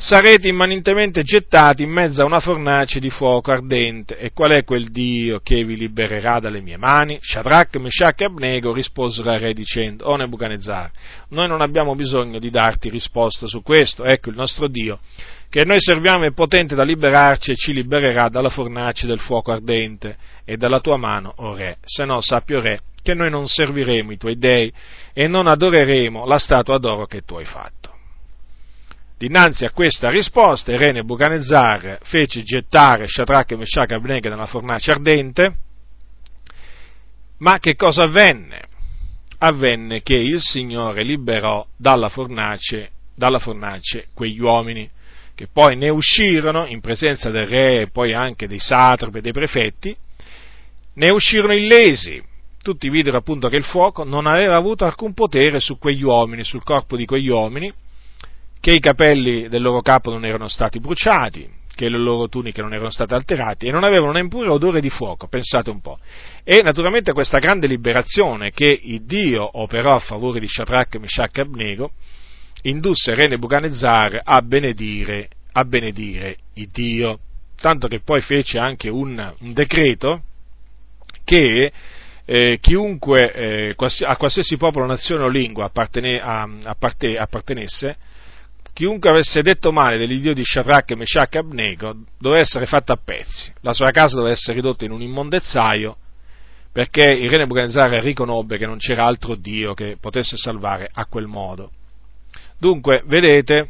sarete immanentemente gettati in mezzo a una fornace di fuoco ardente. E qual è quel Dio che vi libererà dalle mie mani? Shadrach, Meshach e Abnego risposero al re dicendo, O Nebuchadnezzar, noi non abbiamo bisogno di darti risposta su questo, ecco il nostro Dio, che noi serviamo è potente da liberarci e ci libererà dalla fornace del fuoco ardente e dalla tua mano, o re, se no sappio re, che noi non serviremo i tuoi dei e non adoreremo la statua d'oro che tu hai fatto. Dinanzi a questa risposta, il re Nebuchadnezzar fece gettare Shadrach, Meshach e Abnego nella fornace ardente, ma che cosa avvenne? Avvenne che il Signore liberò dalla fornace, dalla fornace quegli uomini, che poi ne uscirono in presenza del re e poi anche dei satrapi e dei prefetti, ne uscirono illesi. Tutti videro appunto che il fuoco non aveva avuto alcun potere su quegli uomini, sul corpo di quegli uomini, che i capelli del loro capo non erano stati bruciati, che le loro tuniche non erano state alterate e non avevano neppure odore di fuoco, pensate un po'. E naturalmente questa grande liberazione che Dio operò a favore di Shadrach, Meshach e Abnego indusse Re Nebuchadnezzar a benedire, a benedire il Dio, tanto che poi fece anche un, un decreto che eh, chiunque eh, a qualsiasi popolo, nazione o lingua appartene, a, apparte, appartenesse chiunque avesse detto male dell'Iddio di Shadrach, Meshach e Abnego doveva essere fatto a pezzi, la sua casa doveva essere ridotta in un immondezzaio, perché il re Nebuchadnezzar riconobbe che non c'era altro Dio che potesse salvare a quel modo. Dunque, vedete,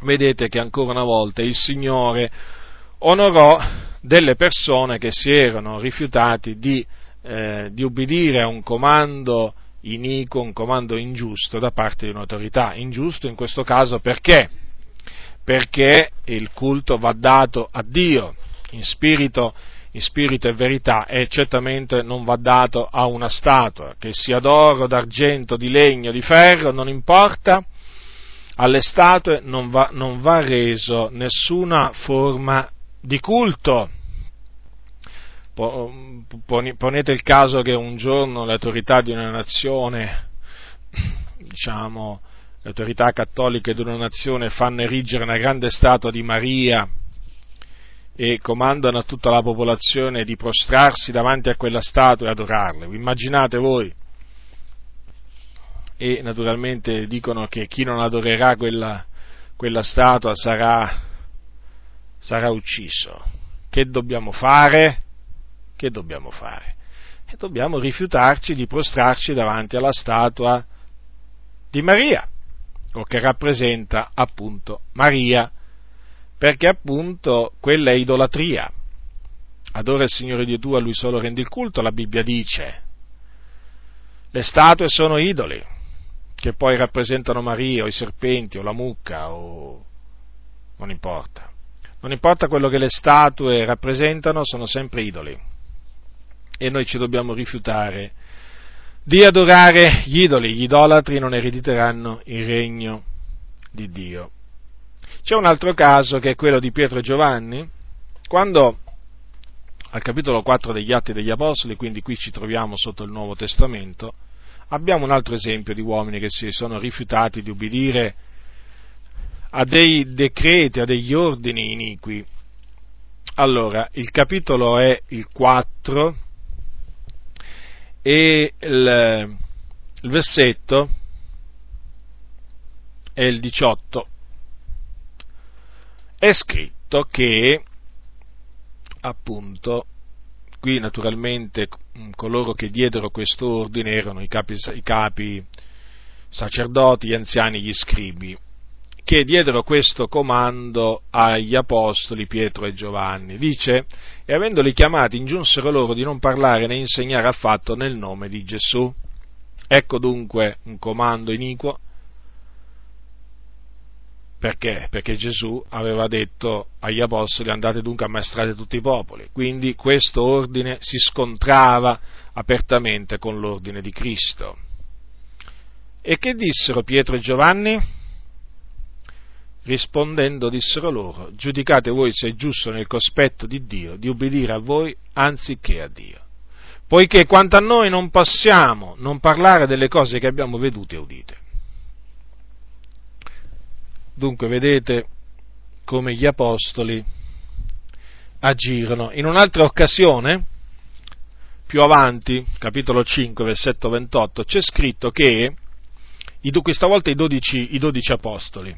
vedete che ancora una volta il Signore onorò delle persone che si erano rifiutati di, eh, di ubbidire a un comando iniquo, un comando ingiusto da parte di un'autorità. Ingiusto in questo caso perché? Perché il culto va dato a Dio in spirito, in spirito e verità e certamente non va dato a una statua, che sia d'oro, d'argento, di legno, di ferro, non importa, alle statue non va, non va reso nessuna forma di culto. Ponete il caso che un giorno le autorità di una nazione, diciamo, le autorità cattoliche di una nazione fanno erigere una grande statua di Maria e comandano a tutta la popolazione di prostrarsi davanti a quella statua e adorarle. Vi immaginate voi? E naturalmente dicono che chi non adorerà quella, quella statua sarà, sarà ucciso. Che dobbiamo fare? Che dobbiamo fare? E dobbiamo rifiutarci di prostrarci davanti alla statua di Maria, o che rappresenta appunto Maria perché appunto quella è idolatria. Adora il Signore Dio tuo, a Lui solo rendi il culto, la Bibbia dice. Le statue sono idoli, che poi rappresentano Maria o i serpenti o la mucca o... non importa. Non importa quello che le statue rappresentano, sono sempre idoli. E noi ci dobbiamo rifiutare di adorare gli idoli. Gli idolatri non erediteranno il regno di Dio. C'è un altro caso che è quello di Pietro e Giovanni, quando al capitolo 4 degli Atti degli Apostoli, quindi qui ci troviamo sotto il Nuovo Testamento, abbiamo un altro esempio di uomini che si sono rifiutati di ubbidire a dei decreti, a degli ordini iniqui. Allora, il capitolo è il 4 e il, il versetto è il 18 è scritto che, appunto, qui naturalmente coloro che diedero questo ordine erano i capi, i capi sacerdoti, gli anziani, gli scribi, che diedero questo comando agli apostoli Pietro e Giovanni. Dice, e avendoli chiamati ingiunsero loro di non parlare né insegnare affatto nel nome di Gesù. Ecco dunque un comando iniquo perché? Perché Gesù aveva detto agli apostoli andate dunque a maestrare tutti i popoli. Quindi questo ordine si scontrava apertamente con l'ordine di Cristo. E che dissero Pietro e Giovanni? Rispondendo dissero loro, giudicate voi se è giusto nel cospetto di Dio di ubbidire a voi anziché a Dio. Poiché quanto a noi non possiamo non parlare delle cose che abbiamo vedute e udite Dunque vedete come gli apostoli agirono. In un'altra occasione, più avanti, capitolo 5, versetto 28, c'è scritto che questa volta i dodici, i dodici apostoli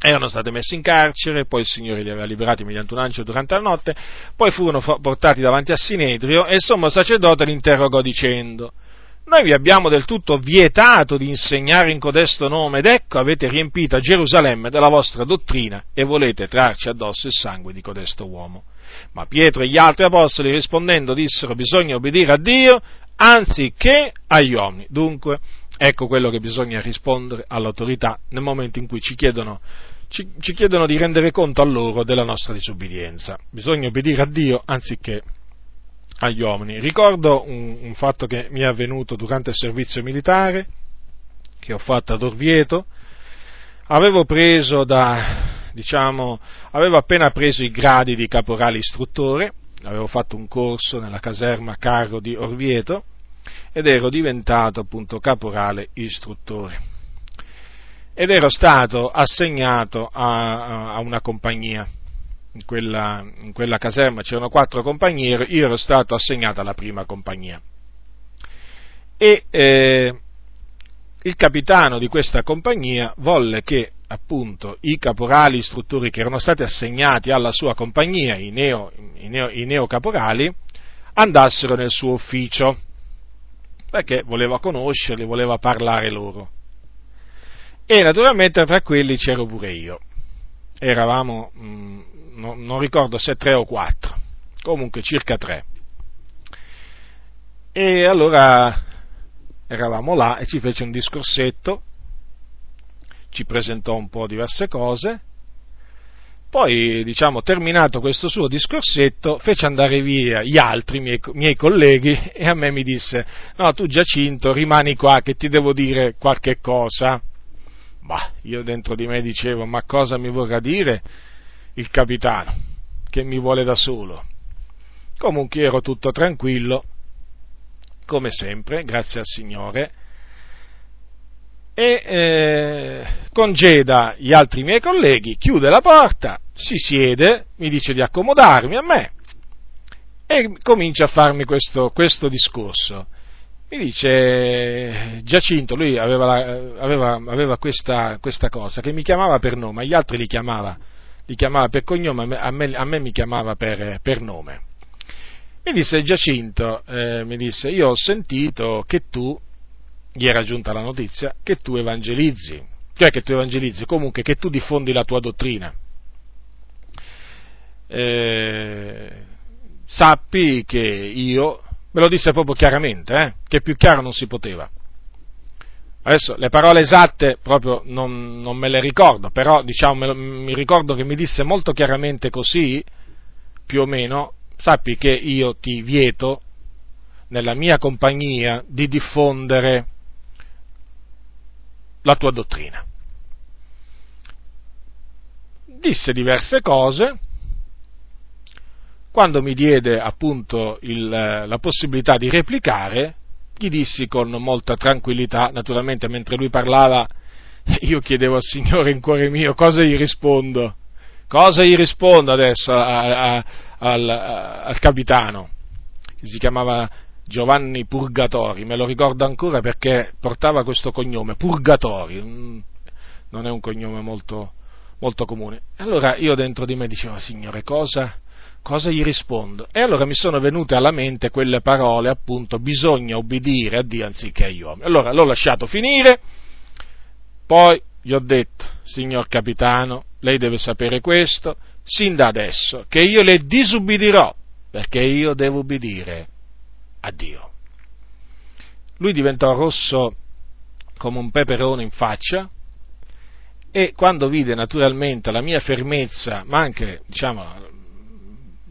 erano stati messi in carcere, poi il Signore li aveva liberati mediante un angelo durante la notte, poi furono portati davanti a Sinedrio e il sommo sacerdote li interrogò dicendo noi vi abbiamo del tutto vietato di insegnare in codesto nome ed ecco avete riempito Gerusalemme della vostra dottrina e volete trarci addosso il sangue di codesto uomo. Ma Pietro e gli altri apostoli rispondendo dissero bisogna obbedire a Dio anziché agli uomini. Dunque, ecco quello che bisogna rispondere all'autorità nel momento in cui ci chiedono, ci, ci chiedono di rendere conto a loro della nostra disobbedienza. Bisogna obbedire a Dio anziché agli uomini. Ricordo un, un, fatto che mi è avvenuto durante il servizio militare, che ho fatto ad Orvieto. Avevo preso da, diciamo, avevo appena preso i gradi di caporale istruttore, avevo fatto un corso nella caserma Carro di Orvieto ed ero diventato appunto caporale istruttore. Ed ero stato assegnato a, a una compagnia in quella, in quella caserma c'erano quattro compagnie, io ero stato assegnato alla prima compagnia. E eh, il capitano di questa compagnia volle che appunto i caporali istruttori che erano stati assegnati alla sua compagnia, i, neo, i, neo, i neocaporali, andassero nel suo ufficio, perché voleva conoscerli, voleva parlare loro. E naturalmente tra quelli c'ero pure io. eravamo, mh, mm, no, non ricordo se tre o quattro, comunque circa tre. E allora eravamo là e ci fece un discorsetto, ci presentò un po' diverse cose, poi, diciamo, terminato questo suo discorsetto, fece andare via gli altri miei, miei, colleghi e a me mi disse, no, tu Giacinto, rimani qua che ti devo dire qualche cosa. Ma io dentro di me dicevo, ma cosa mi vorrà dire il capitano, che mi vuole da solo? Comunque ero tutto tranquillo, come sempre, grazie al Signore, e eh, congeda gli altri miei colleghi, chiude la porta, si siede, mi dice di accomodarmi a me e comincia a farmi questo, questo discorso. Mi dice Giacinto, lui aveva, aveva, aveva questa, questa, cosa, che mi chiamava per nome, agli altri li chiamava, li chiamava per cognome, a me, a me mi chiamava per, per nome. Mi disse Giacinto, eh, mi disse, io ho sentito che tu, gli era giunta la notizia, che tu evangelizzi, cioè che tu evangelizzi, comunque che tu diffondi la tua dottrina. Eh, sappi che io, me lo disse proprio chiaramente, eh, che più chiaro non si poteva. Adesso le parole esatte proprio non, non me le ricordo, però diciamo, mi ricordo che mi disse molto chiaramente così, più o meno, sappi che io ti vieto nella mia compagnia di diffondere la tua dottrina. Disse diverse cose, quando mi diede appunto il, la possibilità di replicare, gli dissi con molta tranquillità, naturalmente mentre lui parlava, io chiedevo al Signore in cuore mio cosa gli rispondo, cosa gli rispondo adesso a, a, al, al capitano, che si chiamava Giovanni Purgatori, me lo ricordo ancora perché portava questo cognome, Purgatori, non è un cognome molto, molto comune. Allora io dentro di me dicevo, Signore, cosa, cosa gli rispondo? E allora mi sono venute alla mente quelle parole, appunto, bisogna obbedire a Dio anziché agli uomini. Allora l'ho lasciato finire, poi gli ho detto, signor capitano, lei deve sapere questo, sin da adesso, che io le disubbidirò, perché io devo ubbidire a Dio. Lui diventò rosso come un peperone in faccia e quando vide naturalmente la mia fermezza, ma anche diciamo,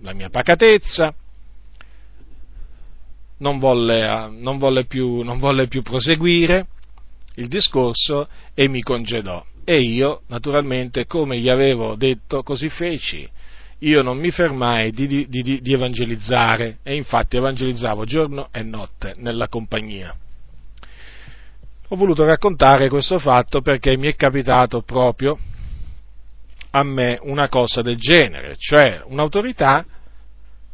la mia pacatezza, non volle, non volle, più, non volle più proseguire il discorso e mi congedò. E io, naturalmente, come gli avevo detto, così feci. Io non mi fermai di, di, di, di evangelizzare e infatti evangelizzavo giorno e notte nella compagnia. Ho voluto raccontare questo fatto perché mi è capitato proprio a me una cosa del genere, cioè un'autorità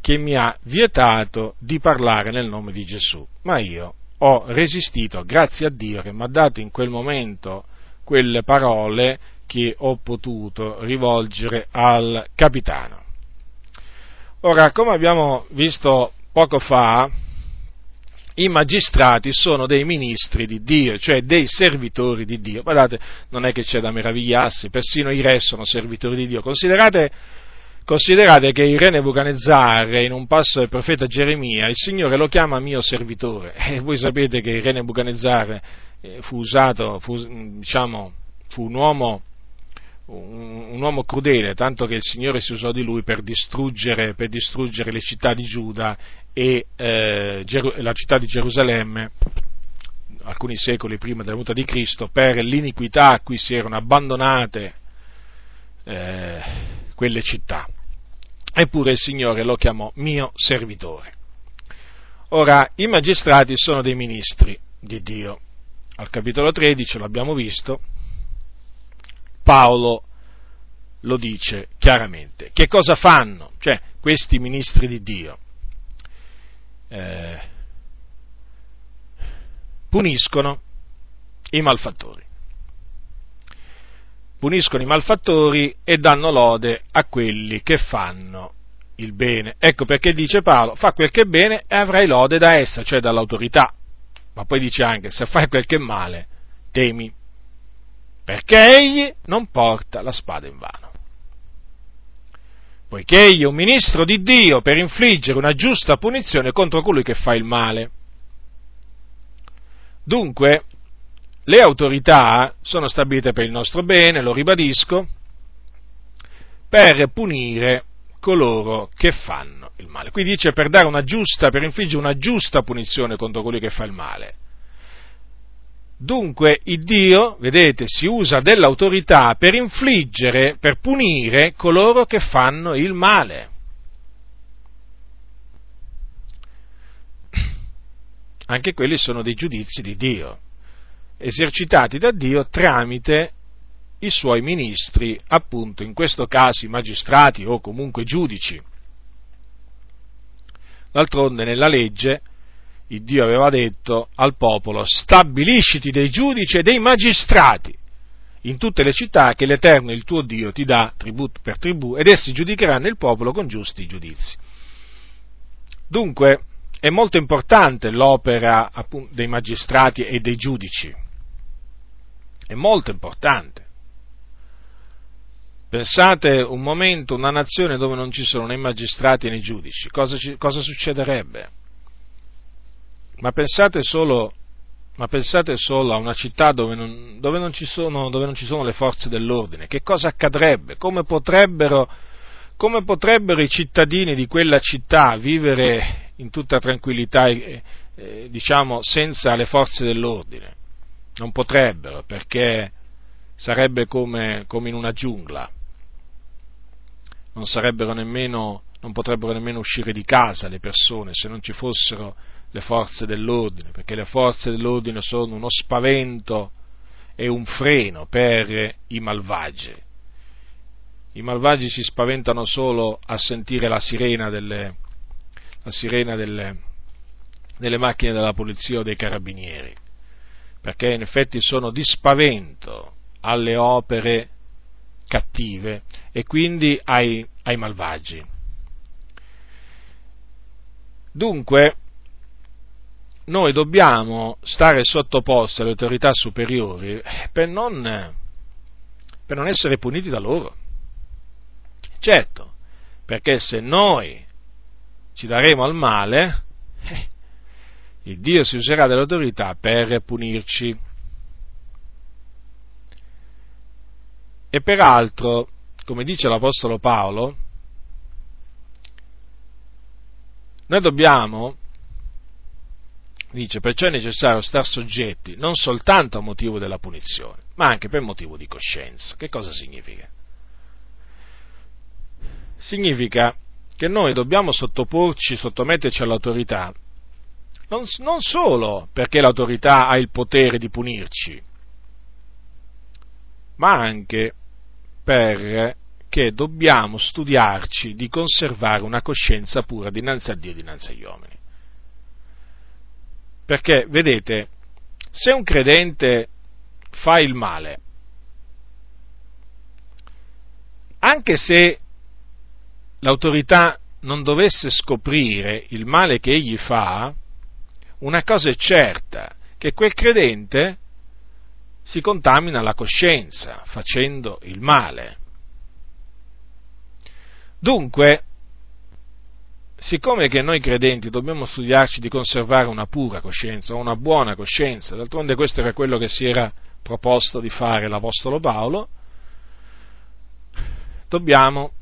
che mi ha vietato di parlare nel nome di Gesù, ma io ho resistito, grazie a Dio che mi ha dato in quel momento quelle parole che ho potuto rivolgere al capitano. Ora, come abbiamo visto poco fa, i magistrati sono dei ministri di Dio, cioè dei servitori di Dio. Guardate, non è che c'è da meravigliarsi, persino i re sono servitori di Dio. Considerate, considerate che il re Nebuchadnezzar, in un passo del profeta Geremia, il Signore lo chiama mio servitore. E voi sapete che il re Nebuchadnezzar eh, fu usato, fu, diciamo, fu un uomo, un, uomo crudele, tanto che il Signore si usò di lui per distruggere, per distruggere le città di Giuda e eh, la città di Gerusalemme alcuni secoli prima della venuta di Cristo per l'iniquità a cui si erano abbandonate eh, quelle città. Eppure il Signore lo chiamò mio servitore. Ora, i magistrati sono dei ministri di Dio al capitolo 13, l'abbiamo visto, Paolo lo dice chiaramente. Che cosa fanno? Cioè, questi ministri di Dio eh, puniscono i malfattori. Puniscono i malfattori e danno lode a quelli che fanno il bene. Ecco perché dice Paolo, fa quel che è bene e avrai lode da essa, cioè dall'autorità ma poi dice anche se fai quel che è male, temi, perché egli non porta la spada in vano. poiché egli è un ministro di Dio per infliggere una giusta punizione contro colui che fa il male. Dunque, le autorità sono stabilite per il nostro bene, lo ribadisco, per punire coloro che fanno il male. Qui dice per giusta, per infliggere una giusta punizione contro colui che fa il male. Dunque il Dio, vedete, si usa dell'autorità per infliggere, per punire coloro che fanno il male. Anche quelli sono dei giudizi di Dio, esercitati da Dio tramite i suoi ministri, appunto in questo caso i magistrati o comunque giudici. D'altronde nella legge il Dio aveva detto al popolo stabilisciti dei giudici e dei magistrati in tutte le città che l'Eterno il tuo Dio ti dà tribù per tribù ed essi giudicheranno il popolo con giusti giudizi. Dunque è molto importante l'opera appunto, dei magistrati e dei giudici, è molto importante. Pensate un momento, una nazione dove non ci sono né magistrati né giudici, cosa, ci, cosa succederebbe? Ma pensate, solo, ma pensate solo, a una città dove non, dove, non sono, dove non, ci sono, le forze dell'ordine, che cosa accadrebbe? Come potrebbero, come potrebbero i cittadini di quella città vivere in tutta tranquillità, eh, eh, diciamo, senza le forze dell'ordine? Non potrebbero, perché sarebbe come, come in una giungla non nemmeno, non potrebbero nemmeno uscire di casa le persone se non ci fossero le forze dell'ordine, perché le forze dell'ordine sono uno spavento e un freno per i malvagi. I malvagi si spaventano solo a sentire la sirena delle, la sirena delle, delle macchine della polizia o dei carabinieri, perché in effetti sono di spavento alle opere cattive e quindi ai, ai malvagi. Dunque, noi dobbiamo stare sottoposti alle autorità superiori per non, per non essere puniti da loro. Certo, perché se noi ci daremo al male, eh, il Dio si userà dell'autorità per punirci. E peraltro, come dice l'Apostolo Paolo, noi dobbiamo, dice, perciò è necessario star soggetti non soltanto a motivo della punizione, ma anche per motivo di coscienza. Che cosa significa? Significa che noi dobbiamo sottoporci, sottometterci all'autorità, non, non solo perché l'autorità ha il potere di punirci, ma anche perché dobbiamo studiarci di conservare una coscienza pura dinanzi a Dio e dinanzi agli uomini. Perché, vedete, se un credente fa il male, anche se l'autorità non dovesse scoprire il male che egli fa, una cosa è certa, che quel credente si contamina la coscienza facendo il male. Dunque, siccome che noi credenti dobbiamo studiarci di conservare una pura coscienza, una buona coscienza, d'altronde questo era quello che si era proposto di fare l'Apostolo Paolo, dobbiamo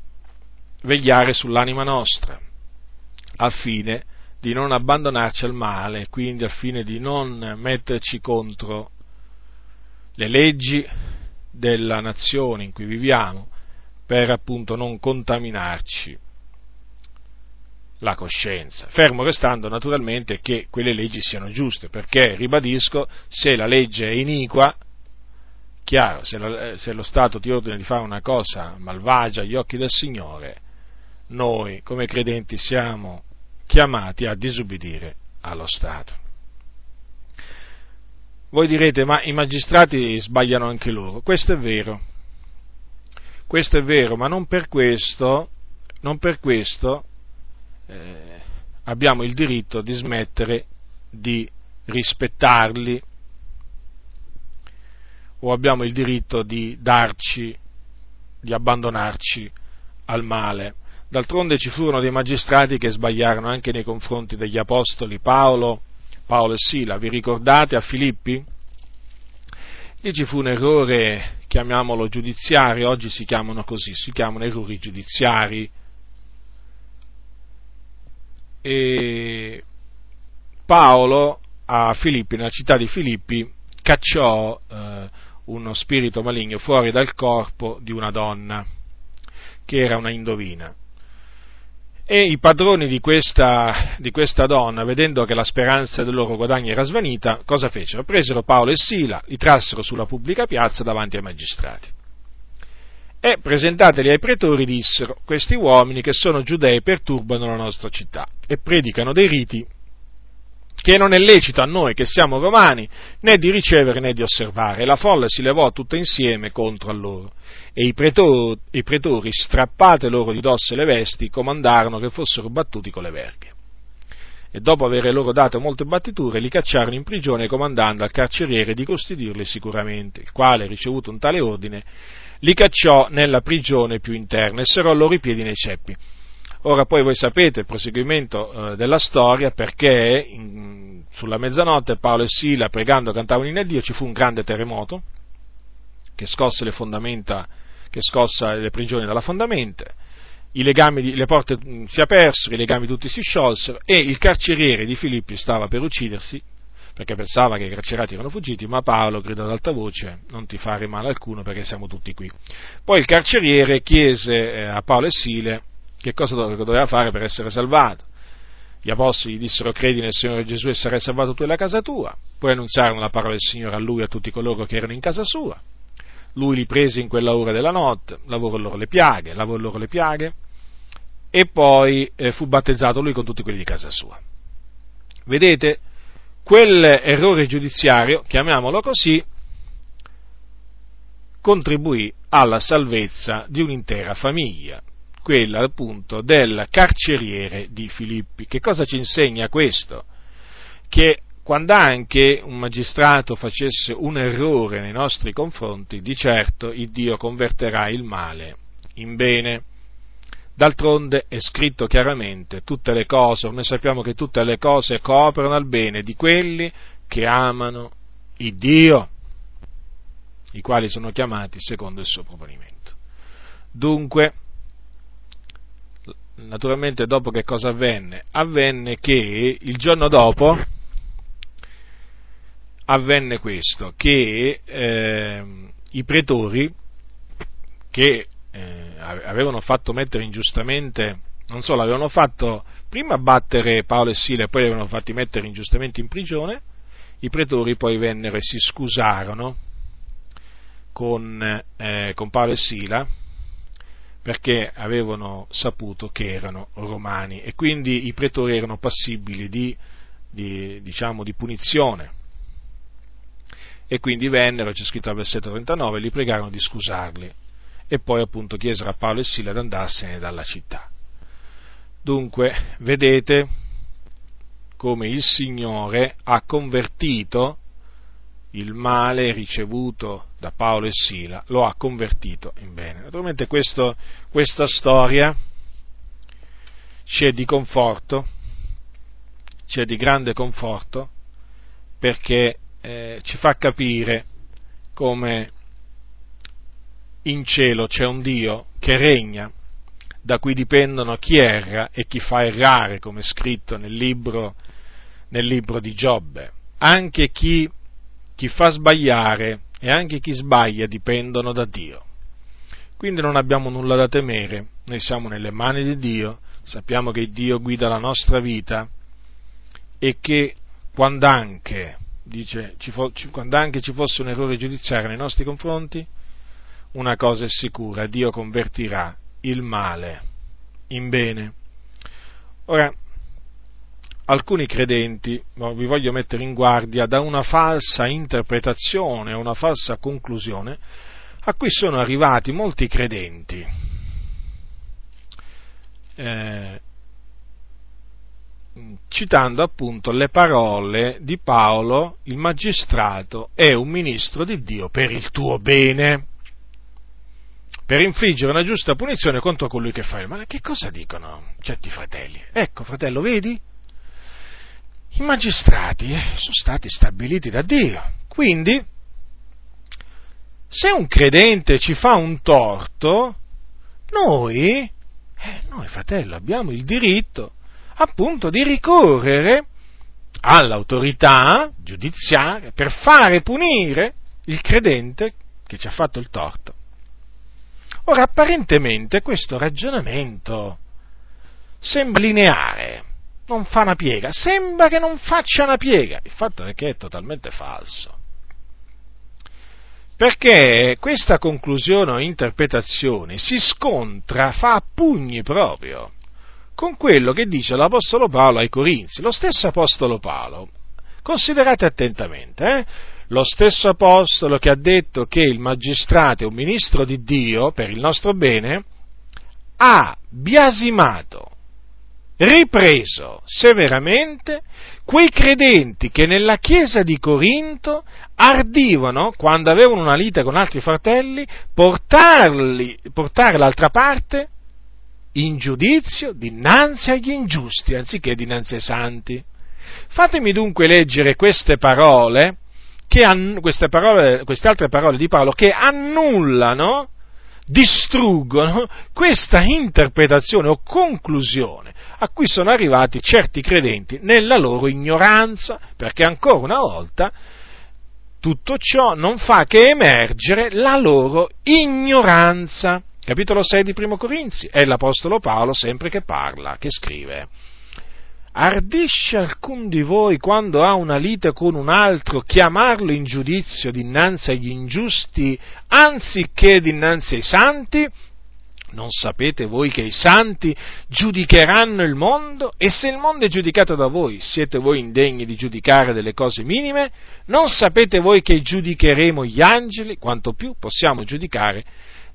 vegliare sull'anima nostra, al fine di non abbandonarci al male, quindi al fine di non metterci contro le leggi della nazione in cui viviamo per appunto non contaminarci la coscienza, fermo restando naturalmente che quelle leggi siano giuste, perché, ribadisco, se la legge è iniqua, chiaro, se, la, se lo Stato ti ordina di fare una cosa malvagia agli occhi del Signore, noi come credenti siamo chiamati a disubbidire allo Stato. Voi direte, ma i magistrati sbagliano anche loro. Questo è vero. Questo è vero, ma non per questo, non per questo eh, abbiamo il diritto di smettere di rispettarli o abbiamo il diritto di darci, di abbandonarci al male. D'altronde ci furono dei magistrati che sbagliarono anche nei confronti degli apostoli Paolo, Paolo e Sila. Vi ricordate a Filippi? Lì ci fu un errore, chiamiamolo giudiziario, oggi si chiamano così, si chiamano errori giudiziari. E Paolo a Filippi, nella città di Filippi, cacciò eh, uno spirito maligno fuori dal corpo di una donna, che era una indovina. E i padroni di questa, di questa, donna, vedendo che la speranza del loro guadagno era svanita, cosa fecero? Presero Paolo e Sila, li trassero sulla pubblica piazza davanti ai magistrati. E presentateli ai pretori dissero, questi uomini che sono giudei perturbano la nostra città e predicano dei riti che non è lecito a noi che siamo romani né di ricevere né di osservare. E la folla si levò tutta insieme contro a loro. E i pretori, i pretori, strappate loro di dosso le vesti, comandarono che fossero battuti con le verghe. E dopo aver loro dato molte battiture, li cacciarono in prigione comandando al carceriere di costituirli sicuramente, il quale, ricevuto un tale ordine, li cacciò nella prigione più interna e serrò loro i piedi nei ceppi. Ora poi voi sapete il proseguimento eh, della storia perché in, sulla mezzanotte Paolo e Sila pregando cantavano in Dio, ci fu un grande terremoto che scosse le fondamenta, che scossa le prigioni dalla fondamenta, legami, le porte mm, si apersero, i legami tutti si sciolsero e il carceriere di Filippi stava per uccidersi perché pensava che i carcerati erano fuggiti, ma Paolo gridò ad alta voce, non ti fare male alcuno perché siamo tutti qui. Poi il carceriere chiese eh, a Paolo e Sile che cosa doveva fare per essere salvato. Gli apostoli gli dissero credi nel Signore Gesù e sarai salvato tu e la casa tua. Poi annunziarono la parola del Signore a lui e a tutti coloro che erano in casa sua. Lui li prese in quella ora della notte, lavorò loro le piaghe, lavò loro le piaghe e poi eh, fu battezzato lui con tutti quelli di casa sua. Vedete, quell'errore giudiziario, chiamiamolo così, contribuì alla salvezza di un'intera famiglia quella appunto del carceriere di Filippi. Che cosa ci insegna questo? Che quando anche un magistrato facesse un errore nei nostri confronti, di certo il Dio converterà il male in bene. D'altronde è scritto chiaramente tutte le cose, noi sappiamo che tutte le cose cooperano al bene di quelli che amano il Dio, i quali sono chiamati secondo il suo proponimento. Dunque, naturalmente dopo che cosa avvenne? Avvenne che il giorno dopo avvenne questo, che eh, i pretori che eh, avevano fatto mettere ingiustamente, non solo avevano fatto prima battere Paolo e Sila e poi avevano fatti mettere ingiustamente in prigione, i pretori poi vennero e si scusarono con, eh, con Paolo e Sila perché avevano saputo che erano romani e quindi i pretori erano passibili di, di, diciamo, di punizione. E quindi vennero, c'è scritto al versetto 39, li pregarono di scusarli e poi appunto chiesero a Paolo e Sila di andarsene dalla città. Dunque, vedete come il Signore ha convertito il male ricevuto da Paolo e Sila lo ha convertito in bene. Naturalmente questo, questa storia c'è di conforto, c'è di grande conforto, perché eh, ci fa capire come in cielo c'è un Dio che regna, da cui dipendono chi erra e chi fa errare, come è scritto nel libro, nel libro di Giobbe. Anche chi chi fa sbagliare e anche chi sbaglia dipendono da Dio. Quindi non abbiamo nulla da temere, noi siamo nelle mani di Dio, sappiamo che Dio guida la nostra vita e che quando anche, dice, ci, quando anche ci fosse un errore giudiziario nei nostri confronti, una cosa è sicura, Dio convertirà il male in bene. Ora, alcuni credenti, vi voglio mettere in guardia, da una falsa interpretazione, una falsa conclusione a cui sono arrivati molti credenti. Eh, citando appunto le parole di Paolo, il magistrato è un ministro di Dio per il tuo bene. Per infliggere una giusta punizione contro colui che fa il male. Che cosa dicono certi fratelli? Ecco, fratello, vedi? I magistrati eh, sono stati stabiliti da Dio. Quindi, se un credente ci fa un torto, noi, eh, noi fratello, abbiamo il diritto appunto di ricorrere all'autorità giudiziaria per fare punire il credente che ci ha fatto il torto. Ora, apparentemente questo ragionamento sembra lineare, non fa una piega, sembra che non faccia una piega, il fatto è che è totalmente falso. Perché questa conclusione o interpretazione si scontra, fa a pugni proprio, con quello che dice l'Apostolo Paolo ai Corinzi. Lo stesso Apostolo Paolo, considerate attentamente, eh? Lo stesso Apostolo che ha detto che il magistrato è un ministro di Dio per il nostro bene, ha biasimato, ripreso severamente quei credenti che nella chiesa di Corinto ardivano, quando avevano una lite con altri fratelli, portarli, portare l'altra parte in giudizio dinanzi agli ingiusti anziché dinanzi ai santi. Fatemi dunque leggere queste parole, queste, parole, queste altre parole di Paolo che annullano, distruggono questa interpretazione o conclusione a cui sono arrivati certi credenti nella loro ignoranza, perché ancora una volta tutto ciò non fa che emergere la loro ignoranza capitolo 6 di Primo Corinzi, è l'Apostolo Paolo sempre che parla, che scrive. Ardisce alcun di voi quando ha una lite con un altro chiamarlo in giudizio dinanzi agli ingiusti anziché dinanzi ai santi? Non sapete voi che i santi giudicheranno il mondo? E se il mondo è giudicato da voi, siete voi indegni di giudicare delle cose minime? Non sapete voi che giudicheremo gli angeli? Quanto più possiamo giudicare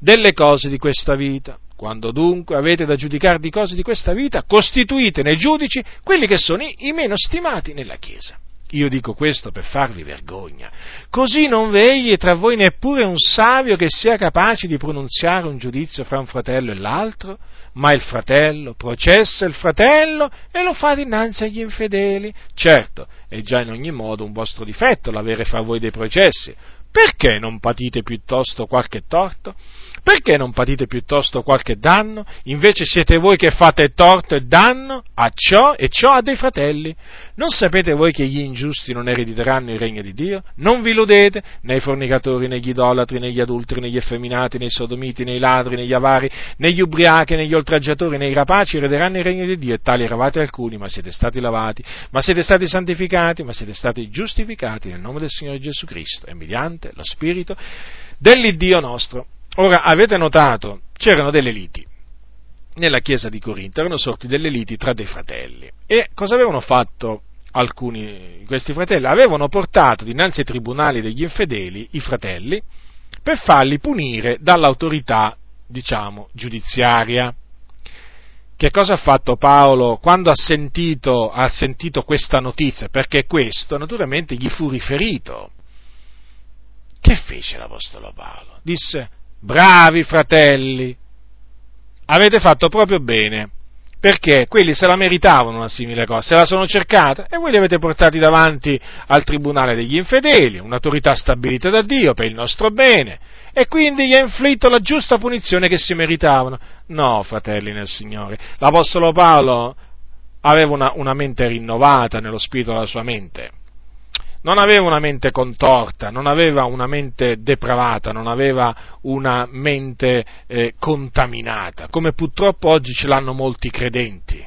delle cose di questa vita. Quando dunque avete da giudicare di cose di questa vita, costituite nei giudici quelli che sono i meno stimati nella Chiesa. Io dico questo per farvi vergogna. Così non vegli tra voi neppure un savio che sia capace di pronunziare un giudizio fra un fratello e l'altro, ma il fratello processa il fratello e lo fa dinanzi agli infedeli. Certo, è già in ogni modo un vostro difetto l'avere fra voi dei processi. Perché non patite piuttosto qualche torto? Perché non patite piuttosto qualche danno? Invece siete voi che fate torto e danno a ciò e ciò a dei fratelli. Non sapete voi che gli ingiusti non erediteranno il regno di Dio? Non vi ludete, né i fornicatori, né gli idolatri, né gli adulteri, né gli effeminati, né i sodomiti, né i ladri, né gli avari, né gli ubriachi, né gli oltraggiatori, né i rapaci erederanno il regno di Dio. E tali eravate alcuni, ma siete stati lavati, ma siete stati santificati, ma siete stati giustificati nel nome del Signore Gesù Cristo e mediante lo Spirito dell'Iddio nostro. Ora, avete notato, c'erano delle liti nella chiesa di Corinto, erano sorti delle liti tra dei fratelli. E cosa avevano fatto alcuni di questi fratelli? Avevano portato dinanzi ai tribunali degli infedeli i fratelli per farli punire dall'autorità, diciamo, giudiziaria. Che cosa ha fatto Paolo quando ha sentito, ha sentito questa notizia? Perché questo naturalmente gli fu riferito. Che fece l'Apostolo Paolo? Disse, bravi fratelli, avete fatto proprio bene, perché quelli se la meritavano una simile cosa, se la sono cercata e voi li avete portati davanti al tribunale degli infedeli, un'autorità stabilita da Dio per il nostro bene, e quindi gli ha inflitto la giusta punizione che si meritavano. No, fratelli nel Signore, l'Apostolo Paolo aveva una, una mente rinnovata nello spirito della sua mente non aveva una mente contorta, non aveva una mente depravata, non aveva una mente eh, contaminata, come purtroppo oggi ce l'hanno molti credenti.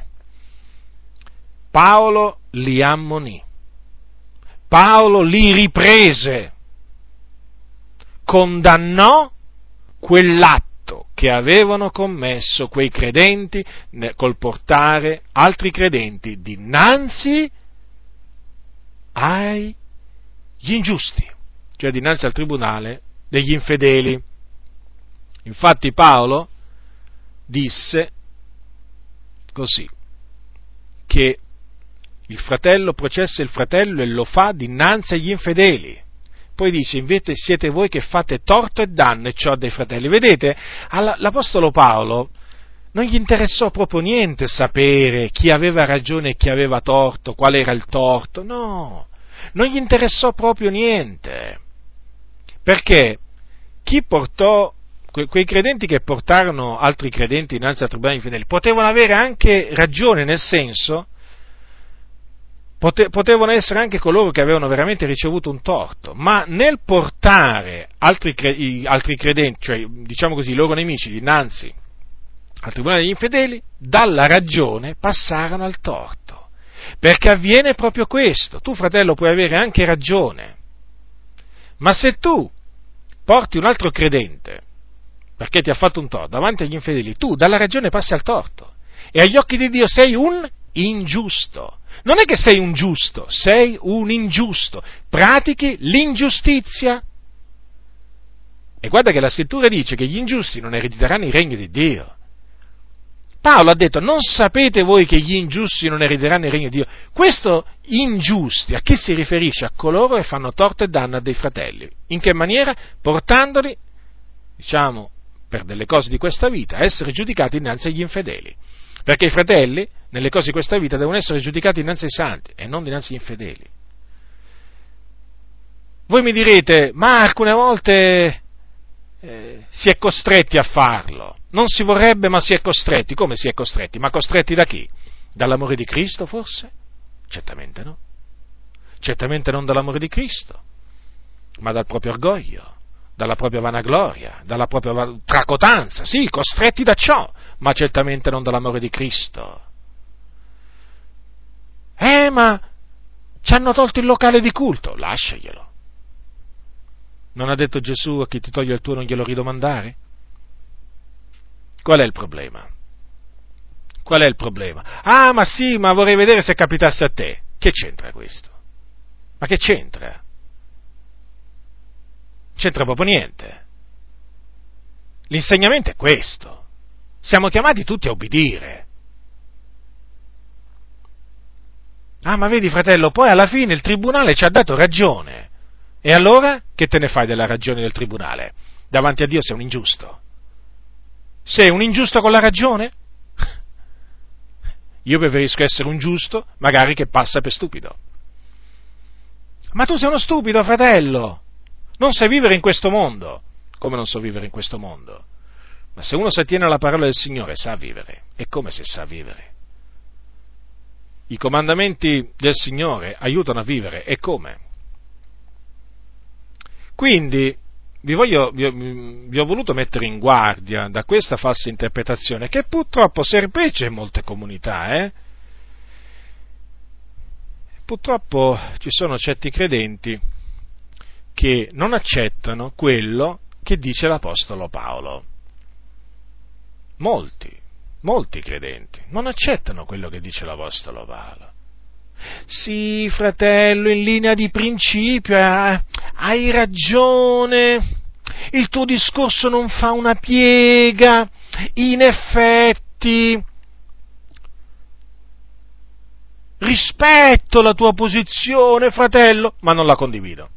Paolo li ammonì, Paolo li riprese, condannò quell'atto che avevano commesso quei credenti col portare altri credenti dinanzi ai gli ingiusti, cioè dinanzi al tribunale degli infedeli. Infatti Paolo disse così, che il fratello processa il fratello e lo fa dinanzi agli infedeli. poi dice, invece siete voi che fate torto e danno e ciò dei fratelli. Vedete, l'Apostolo Paolo non gli interessò proprio niente sapere chi aveva ragione e chi aveva torto, qual era il torto, no, non gli interessò proprio niente. Perché chi portò, quei credenti che portarono altri credenti innanzi al tribunale infedeli, potevano avere anche ragione, nel senso potevano essere anche coloro che avevano veramente ricevuto un torto, ma nel portare altri, credenti, cioè diciamo così, i loro nemici dinanzi al tribunale degli infedeli, dalla ragione passarono al torto. Perché avviene proprio questo. Tu, fratello, puoi avere anche ragione. Ma se tu porti un altro credente, perché ti ha fatto un torto, davanti agli infedeli, tu dalla ragione passi al torto. E agli occhi di Dio sei un ingiusto. Non è che sei un giusto, sei un ingiusto. Pratichi l'ingiustizia. E guarda che la scrittura dice che gli ingiusti non erediteranno i regni di Dio. Paolo ha detto, non sapete voi che gli ingiusti non erediteranno il regno di Dio? Questo ingiusti a chi si riferisce? A coloro che fanno torto e danno a dei fratelli. In che maniera? Portandoli, diciamo, per delle cose di questa vita, a essere giudicati innanzi agli infedeli. Perché i fratelli, nelle cose di questa vita, devono essere giudicati innanzi ai santi e non dinanzi agli infedeli. Voi mi direte, ma alcune volte eh, si è costretti a farlo. Non si vorrebbe, ma si è costretti. Come si è costretti? Ma costretti da chi? Dall'amore di Cristo, forse? Certamente no. Certamente non dall'amore di Cristo, ma dal proprio orgoglio, dalla propria vanagloria, dalla propria tracotanza, sì, costretti da ciò, ma certamente non dall'amore di Cristo. Eh, ma ci hanno tolto il locale di culto, lasciaglielo. Non ha detto Gesù a chi ti toglie il tuo non glielo ridomandare? Qual è il problema? Qual è il problema? Ah, ma sì, ma vorrei vedere se capitasse a te. Che c'entra questo? Ma che c'entra? C'entra proprio niente. L'insegnamento è questo. Siamo chiamati tutti a obbedire. Ah, ma vedi fratello, poi alla fine il tribunale ci ha dato ragione. E allora che te ne fai della ragione del tribunale? Davanti a Dio sei un ingiusto. Sei un ingiusto con la ragione? Io preferisco essere un giusto, magari che passa per stupido. Ma tu sei uno stupido, fratello. Non sai vivere in questo mondo. Come non so vivere in questo mondo? Ma se uno si attiene alla parola del Signore, sa vivere. E come se sa vivere? I comandamenti del Signore aiutano a vivere. E come? Quindi vi, voglio, vi, ho, vi, ho, voluto mettere in guardia da questa falsa interpretazione che purtroppo serpeggia in molte comunità. Eh? Purtroppo ci sono certi credenti che non accettano quello che dice l'Apostolo Paolo. Molti, molti credenti non accettano quello che dice l'Apostolo Paolo. Sì, fratello, in linea di principio eh, hai ragione. Il tuo discorso non fa una piega. In effetti, rispetto la tua posizione, fratello, ma non la condivido.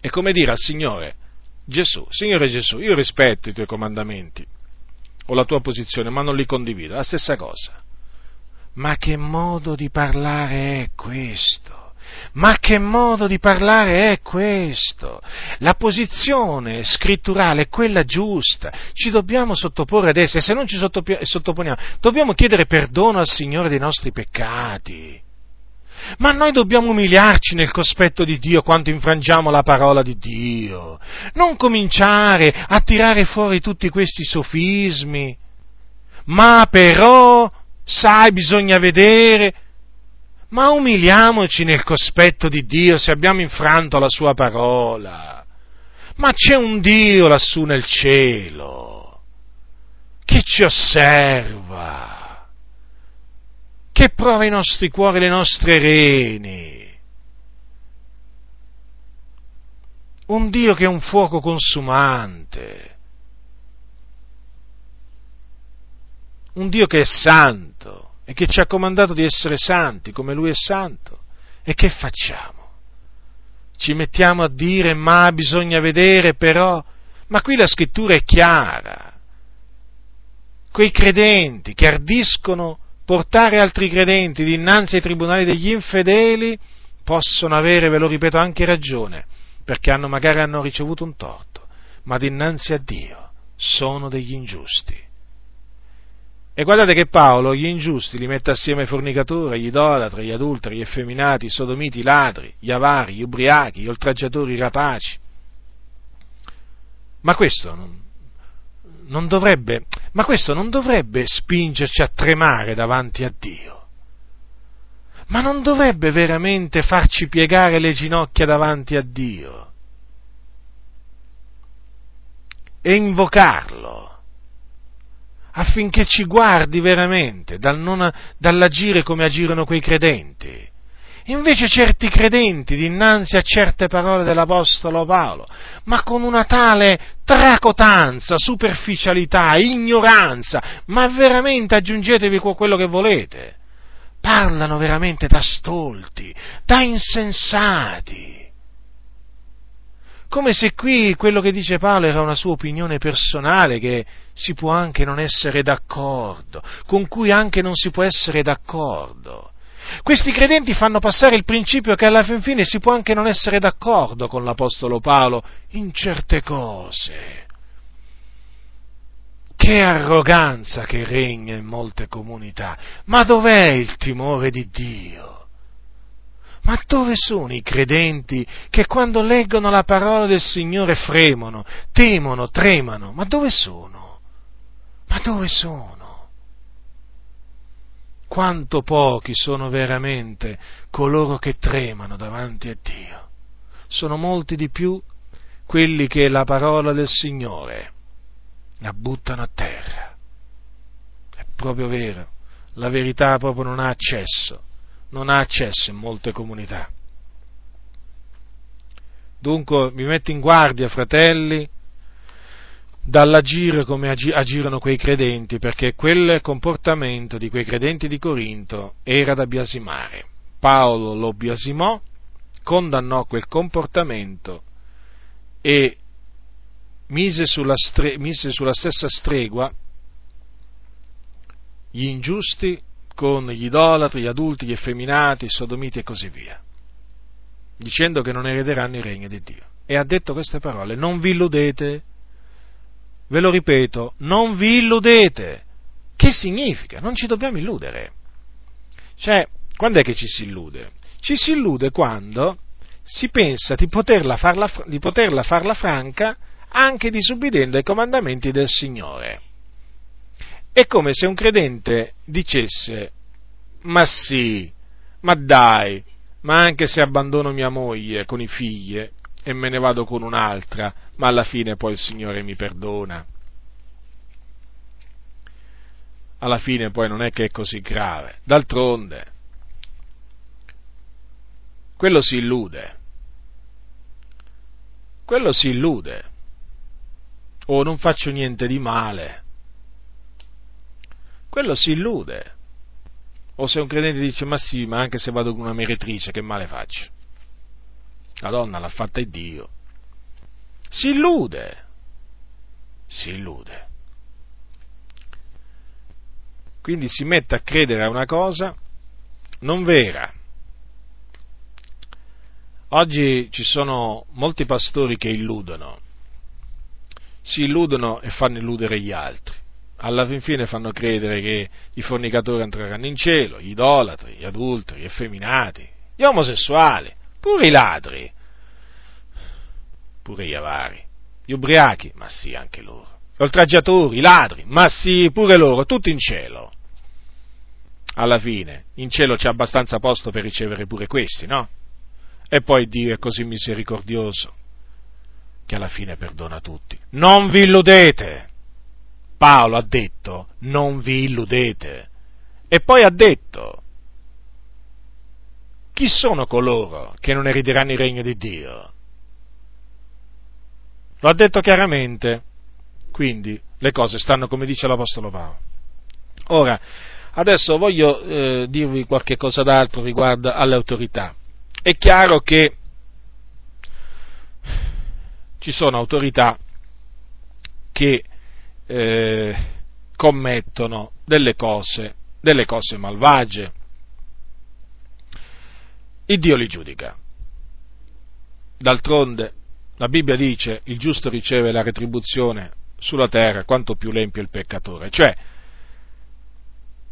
È come dire al Signore Gesù, Signore Gesù, io rispetto i tuoi comandamenti o la tua posizione, ma non li condivido. La stessa cosa. Ma che modo di parlare è questo? Ma che modo di parlare è questo? La posizione scritturale è quella giusta, ci dobbiamo sottoporre ad essa e se non ci sottoponiamo dobbiamo chiedere perdono al Signore dei nostri peccati. Ma noi dobbiamo umiliarci nel cospetto di Dio quando infrangiamo la parola di Dio, non cominciare a tirare fuori tutti questi sofismi, ma però sai, bisogna vedere, ma umiliamoci nel cospetto di Dio se abbiamo infranto la sua parola. Ma c'è un Dio lassù nel cielo che ci osserva, che prova i nostri cuori, le nostre reni. Un Dio che è un fuoco consumante un Dio che è santo e che ci ha comandato di essere santi come Lui è santo. E che facciamo? ci mettiamo a dire ma bisogna vedere però, ma qui la scrittura è chiara. Quei credenti che ardiscono portare altri credenti dinanzi ai tribunali degli infedeli possono avere, ve lo ripeto, anche ragione, perché hanno, magari hanno ricevuto un torto, ma dinanzi a Dio sono degli ingiusti. E guardate che Paolo gli ingiusti li mette assieme ai fornicatori, agli idolatri, agli adulteri, agli effeminati, i sodomiti, i ladri, gli avari, gli ubriachi, gli oltraggiatori, i rapaci. Ma questo non, non dovrebbe, ma questo non dovrebbe spingerci a tremare davanti a Dio. Ma non dovrebbe veramente farci piegare le ginocchia davanti a Dio e invocarlo affinché ci guardi veramente dal non, dall'agire come agirono quei credenti. Invece certi credenti, dinanzi a certe parole dell'Apostolo Paolo, ma con una tale tracotanza, superficialità, ignoranza, ma veramente aggiungetevi quello che volete, parlano veramente da stolti, da insensati come se qui quello che dice Paolo era una sua opinione personale che si può anche non essere d'accordo, con cui anche non si può essere d'accordo. Questi credenti fanno passare il principio che alla fin fine si può anche non essere d'accordo con l'Apostolo Paolo in certe cose. Che arroganza che regna in molte comunità, ma dov'è il timore di Dio? Ma dove sono i credenti che quando leggono la parola del Signore fremono, temono, tremano? Ma dove sono? Ma dove sono? Quanto pochi sono veramente coloro che tremano davanti a Dio? Sono molti di più quelli che la parola del Signore la buttano a terra. È proprio vero, la verità proprio non ha accesso non ha accesso in molte comunità. Dunque mi metto in guardia, fratelli, dall'agire come agirono quei credenti, perché quel comportamento di quei credenti di Corinto era da biasimare. Paolo lo biasimò, condannò quel comportamento e mise sulla, stre- mise sulla stessa stregua gli ingiusti con gli idolatri, gli adulti, gli effeminati, i sodomiti e così via, dicendo che non erederanno il regno di Dio. E ha detto queste parole, non vi illudete, ve lo ripeto, non vi illudete. Che significa? Non ci dobbiamo illudere. Cioè, quando è che ci si illude? Ci si illude quando si pensa di poterla farla, di poterla farla franca anche disubbidendo ai comandamenti del Signore. È come se un credente dicesse, ma sì, ma dai, ma anche se abbandono mia moglie con i figli e me ne vado con un'altra, ma alla fine poi il Signore mi perdona. Alla fine poi non è che è così grave. D'altronde, quello si illude. Quello si illude. O oh, non faccio niente di male quello si illude. O se un credente dice, ma sì, ma anche se vado con una meretrice, che male faccio? La donna l'ha fatta Dio. Si illude. Si illude. Quindi si mette a credere a una cosa non vera. Oggi ci sono molti pastori che illudono, si illudono e fanno illudere gli altri alla fin fine fanno credere che i fornicatori entreranno in cielo, gli idolatri, gli adulteri, gli effeminati, gli omosessuali, pure i ladri, pure gli avari, gli ubriachi, ma sì, anche loro, gli oltraggiatori, i ladri, ma sì, pure loro, tutti in cielo. Alla fine, in cielo c'è abbastanza posto per ricevere pure questi, no? E poi Dio è così misericordioso che alla fine perdona tutti. Non vi illudete! Paolo ha detto non vi illudete. E poi ha detto chi sono coloro che non erederanno il regno di Dio? Lo ha detto chiaramente, quindi le cose stanno come dice l'Apostolo Paolo. Ora, adesso voglio eh, dirvi qualche cosa d'altro riguardo alle autorità. È chiaro che ci sono autorità che eh, commettono delle cose, delle cose malvagie. Il Dio li giudica. D'altronde la Bibbia dice il giusto riceve la retribuzione sulla terra quanto più l'empio il peccatore. Cioè,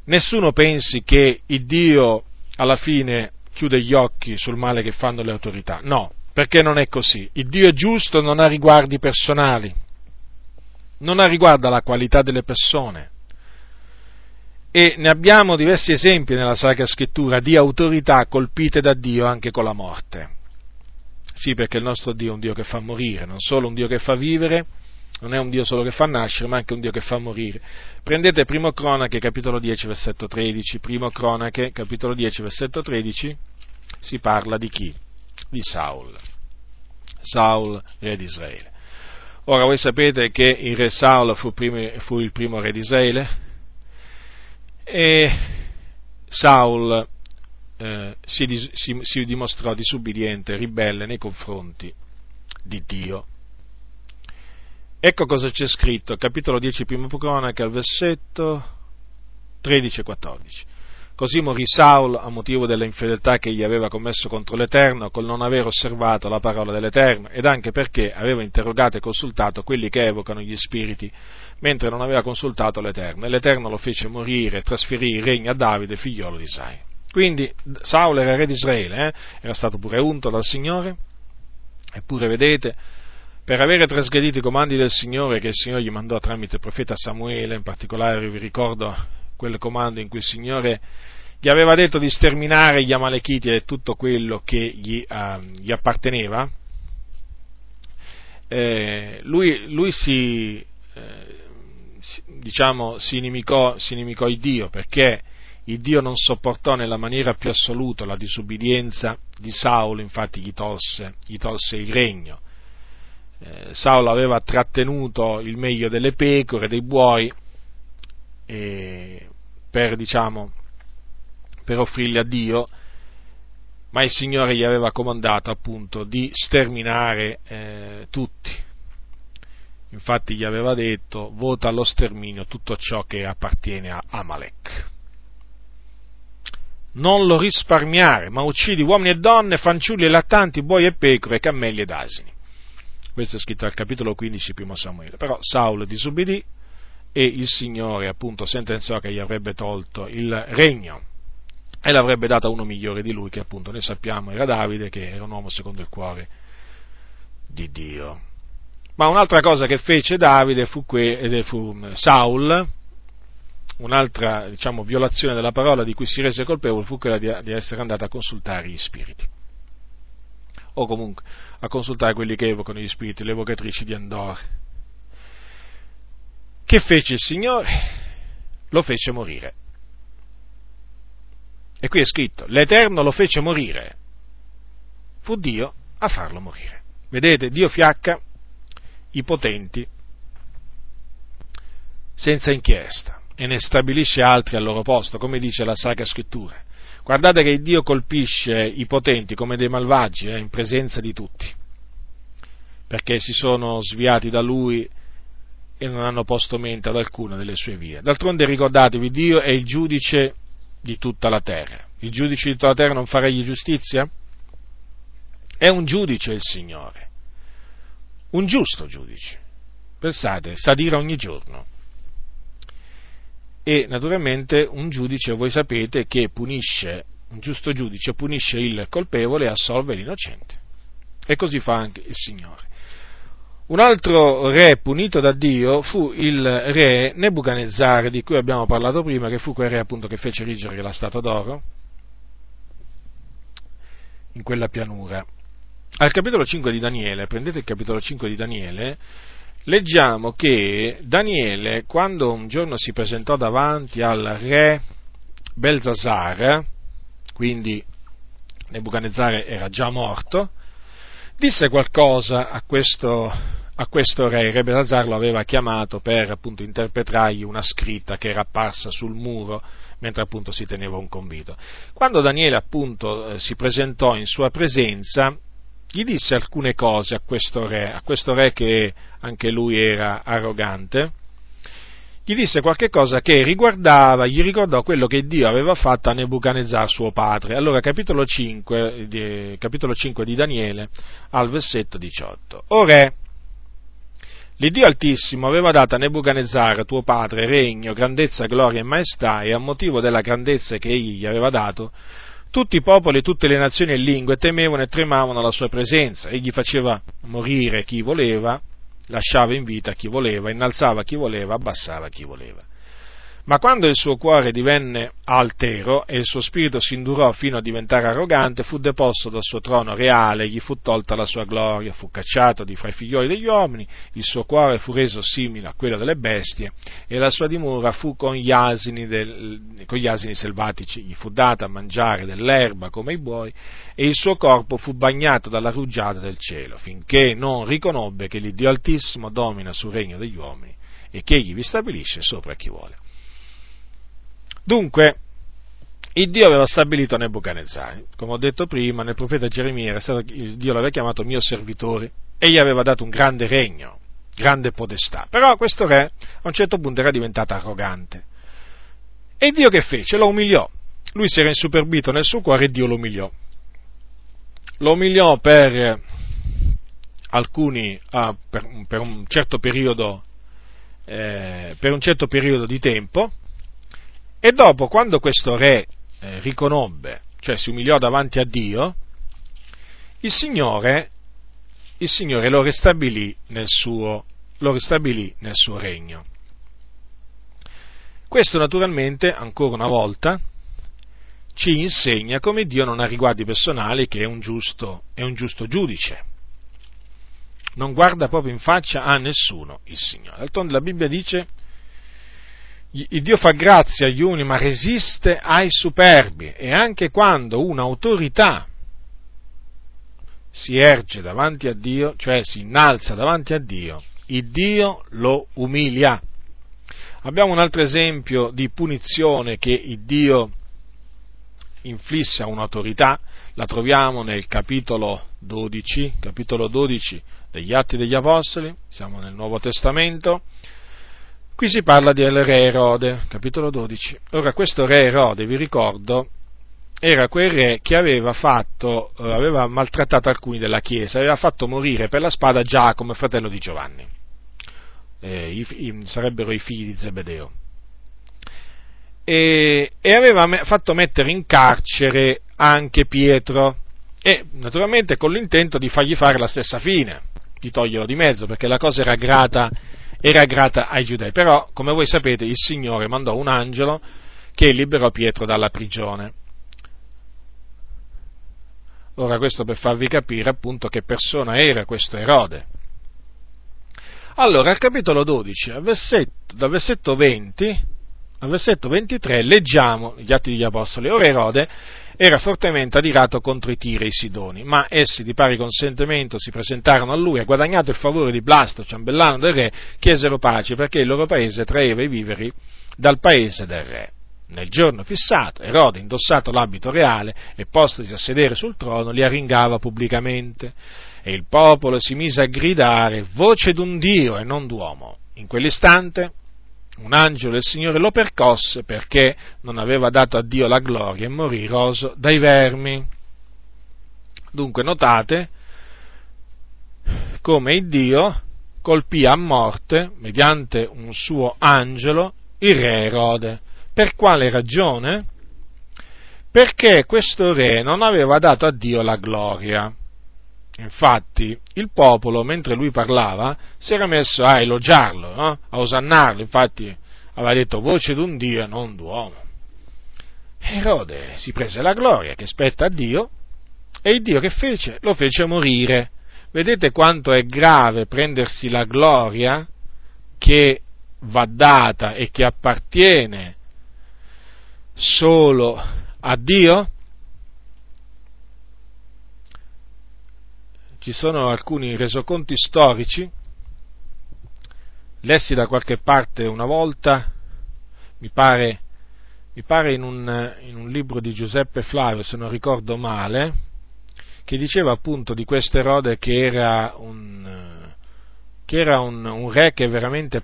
nessuno pensi che il Dio alla fine chiude gli occhi sul male che fanno le autorità. No, perché non è così. Il Dio è giusto, non ha riguardi personali, non ha riguardo alla qualità delle persone. E ne abbiamo diversi esempi nella Sacra Scrittura di autorità colpite da Dio anche con la morte. Sì, perché il nostro Dio è un Dio che fa morire, non solo un Dio che fa vivere, non è un Dio solo che fa nascere, ma anche un Dio che fa morire. Prendete Primo Cronache, capitolo 10, versetto 13. Primo Cronache, capitolo 10, versetto 13, si parla di chi? Di Saul. Saul, re di Israele. Ora voi sapete che il re Saul fu, primi, fu il primo re di Israele e Saul eh, si, si, si dimostrò disubbidiente, ribelle nei confronti di Dio. Ecco cosa c'è scritto, capitolo 10, primo cronaca, versetto 13 e 14. Così morì Saul a motivo della infedeltà che egli aveva commesso contro l'Eterno col non aver osservato la parola dell'Eterno ed anche perché aveva interrogato e consultato quelli che evocano gli spiriti, mentre non aveva consultato l'Eterno. E l'Eterno lo fece morire e trasferì il regno a Davide, figliolo di Isai. Quindi Saul era re di Israele, eh? era stato pure unto dal Signore, eppure vedete, per avere trasgredito i comandi del Signore che il Signore gli mandò tramite il profeta Samuele, in particolare vi ricordo quel comando in cui il Signore gli aveva detto di sterminare gli Amalechiti e tutto quello che gli, uh, gli apparteneva, eh, lui, lui si, eh, diciamo, si, inimicò, si inimicò il Dio perché il Dio non sopportò nella maniera più assoluta la disubbidienza di Saulo, infatti gli tolse, gli tolse il regno. Eh, Saulo aveva trattenuto il meglio delle pecore, dei buoi, per, diciamo, per offrirli a Dio, ma il Signore gli aveva comandato appunto di sterminare eh, tutti. Infatti gli aveva detto vota allo sterminio tutto ciò che appartiene a Amalek non lo risparmiare, ma uccidi uomini e donne, fanciulli e lattanti, buoi e pecore, cammelli ed asini. Questo è scritto al capitolo 15 primo Samuele. Però Saulo disubbidì e il Signore appunto sentenziò che gli avrebbe tolto il regno e l'avrebbe dato a uno migliore di lui, che appunto noi sappiamo era Davide, che era un uomo secondo il cuore di Dio. Ma un'altra cosa che fece Davide fu, que- fu Saul, un'altra diciamo, violazione della parola di cui si rese colpevole fu quella di, di essere andato a consultare gli spiriti o comunque a consultare quelli che evocano gli spiriti, le evocatrici di Andor. Che fece il Signore? Lo fece morire. E qui è scritto, l'Eterno lo fece morire. Fu Dio a farlo morire. Vedete, Dio fiacca i potenti senza inchiesta e ne stabilisce altri al loro posto, come dice la Sacra Scrittura. Guardate che Dio colpisce i potenti come dei malvagi eh, in presenza di tutti, perché si sono sviati da Lui e non hanno posto mente ad alcuna delle sue vie. D'altronde ricordatevi, Dio è il giudice di tutta la terra. Il giudice di tutta la terra non faregli giustizia? È un giudice il Signore, un giusto giudice. Pensate, sa dire ogni giorno e naturalmente un giudice, voi sapete, che punisce, un giusto giudice punisce il colpevole e assolve l'innocente. E così fa anche il Signore. Un altro re punito da Dio fu il re Nebuchadnezzar, di cui abbiamo parlato prima, che fu quel re appunto che fece rigere la statua d'oro in quella pianura. Al capitolo 5 di Daniele, prendete il capitolo 5 di Daniele, leggiamo che Daniele, quando un giorno si presentò davanti al re Belzasar, quindi Nebuchadnezzar era già morto, disse qualcosa a questo, a questo re, re Belzasar lo aveva chiamato per appunto interpretargli una scritta che era apparsa sul muro mentre appunto si teneva un convito. Quando Daniele appunto eh, si presentò in sua presenza, gli disse alcune cose a questo re, a questo re che anche lui era arrogante, gli disse qualche cosa che riguardava, gli ricordò quello che Dio aveva fatto a Nebuchadnezzar suo padre. Allora capitolo 5, di, capitolo 5 di Daniele al versetto 18. O re, l'Iddio Altissimo aveva dato a Nebuchadnezzar tuo padre regno, grandezza, gloria e maestà e a motivo della grandezza che egli gli aveva dato, tutti i popoli, tutte le nazioni e lingue temevano e tremavano alla sua presenza. Egli faceva morire chi voleva lasciava in vita chi voleva, innalzava chi voleva, abbassava chi voleva. Ma quando il suo cuore divenne altero e il suo spirito si indurò fino a diventare arrogante, fu deposto dal suo trono reale, gli fu tolta la sua gloria, fu cacciato di fra i figlioli degli uomini, il suo cuore fu reso simile a quello delle bestie e la sua dimora fu con gli asini, del, con gli asini selvatici, gli fu data a mangiare dell'erba come i buoi e il suo corpo fu bagnato dalla rugiada del cielo, finché non riconobbe che l'Iddio Altissimo domina sul regno degli uomini e che egli vi stabilisce sopra chi vuole. Dunque, il Dio aveva stabilito Nebuchadnezzar, come ho detto prima, nel profeta Geremia stato, Dio l'aveva chiamato mio servitore e gli aveva dato un grande regno, grande podestà. Però questo re a un certo punto era diventato arrogante. E Dio che fece? Lo umiliò. Lui si era insuperbito nel suo cuore e Dio lo umiliò. Lo umiliò per alcuni, ah, per, per, un certo periodo, eh, per un certo periodo di tempo, e dopo, quando questo re eh, riconobbe, cioè si umiliò davanti a Dio, il Signore, il Signore lo, ristabilì nel suo, lo ristabilì nel suo regno. Questo naturalmente, ancora una volta, ci insegna come Dio non ha riguardi personali, che è un giusto, è un giusto giudice. Non guarda proprio in faccia a nessuno il Signore. D'altronde la Bibbia dice il Dio fa grazia agli uni ma resiste ai superbi. E anche quando un'autorità si erge davanti a Dio, cioè si innalza davanti a Dio, il Dio lo umilia. Abbiamo un altro esempio di punizione che il Dio inflisse a un'autorità, la troviamo nel capitolo 12, capitolo 12 degli Atti degli Apostoli, siamo nel Nuovo Testamento, Qui si parla del re Erode, capitolo 12. Ora, questo re Erode, vi ricordo, era quel re che aveva, fatto, eh, aveva maltrattato alcuni della Chiesa, aveva fatto morire per la spada Giacomo, fratello di Giovanni. Eh, i, i, sarebbero i figli di Zebedeo. E, e aveva me, fatto mettere in carcere anche Pietro, e naturalmente con l'intento di fargli fare la stessa fine, di toglierlo di mezzo, perché la cosa era grata era grata ai giudei. Però, come voi sapete, il Signore mandò un angelo che liberò Pietro dalla prigione. Ora questo per farvi capire appunto che persona era questo Erode. Allora, al capitolo 12, al versetto, dal versetto 20 al versetto 23, leggiamo gli Atti degli Apostoli. Ora Erode era fortemente adirato contro i Tiri e i Sidoni, ma essi di pari consentimento si presentarono a lui e guadagnato il favore di Blasto, ciambellano del re, chiesero pace perché il loro paese traeva i viveri dal paese del re. Nel giorno fissato, Erode, indossato l'abito reale e postosi a sedere sul trono, li arringava pubblicamente e il popolo si mise a gridare voce d'un Dio e non d'uomo. In quell'istante un angelo del Signore lo percosse perché non aveva dato a Dio la gloria e morì roso dai vermi. Dunque notate come il Dio colpì a morte, mediante un suo angelo, il re Erode. Per quale ragione? Perché questo re non aveva dato a Dio la gloria. Infatti, il popolo, mentre lui parlava, si era messo a elogiarlo, no? a osannarlo, infatti aveva detto voce d'un Dio e non d'uomo. Erode si prese la gloria che spetta a Dio e il Dio che fece? Lo fece morire. Vedete quanto è grave prendersi la gloria che va data e che appartiene solo a Dio? Ci sono alcuni resoconti storici, lessi da qualche parte una volta, mi pare, mi pare in, un, in un libro di Giuseppe Flavio, se non ricordo male, che diceva appunto di questo Erode che era un, che era un, un re che veramente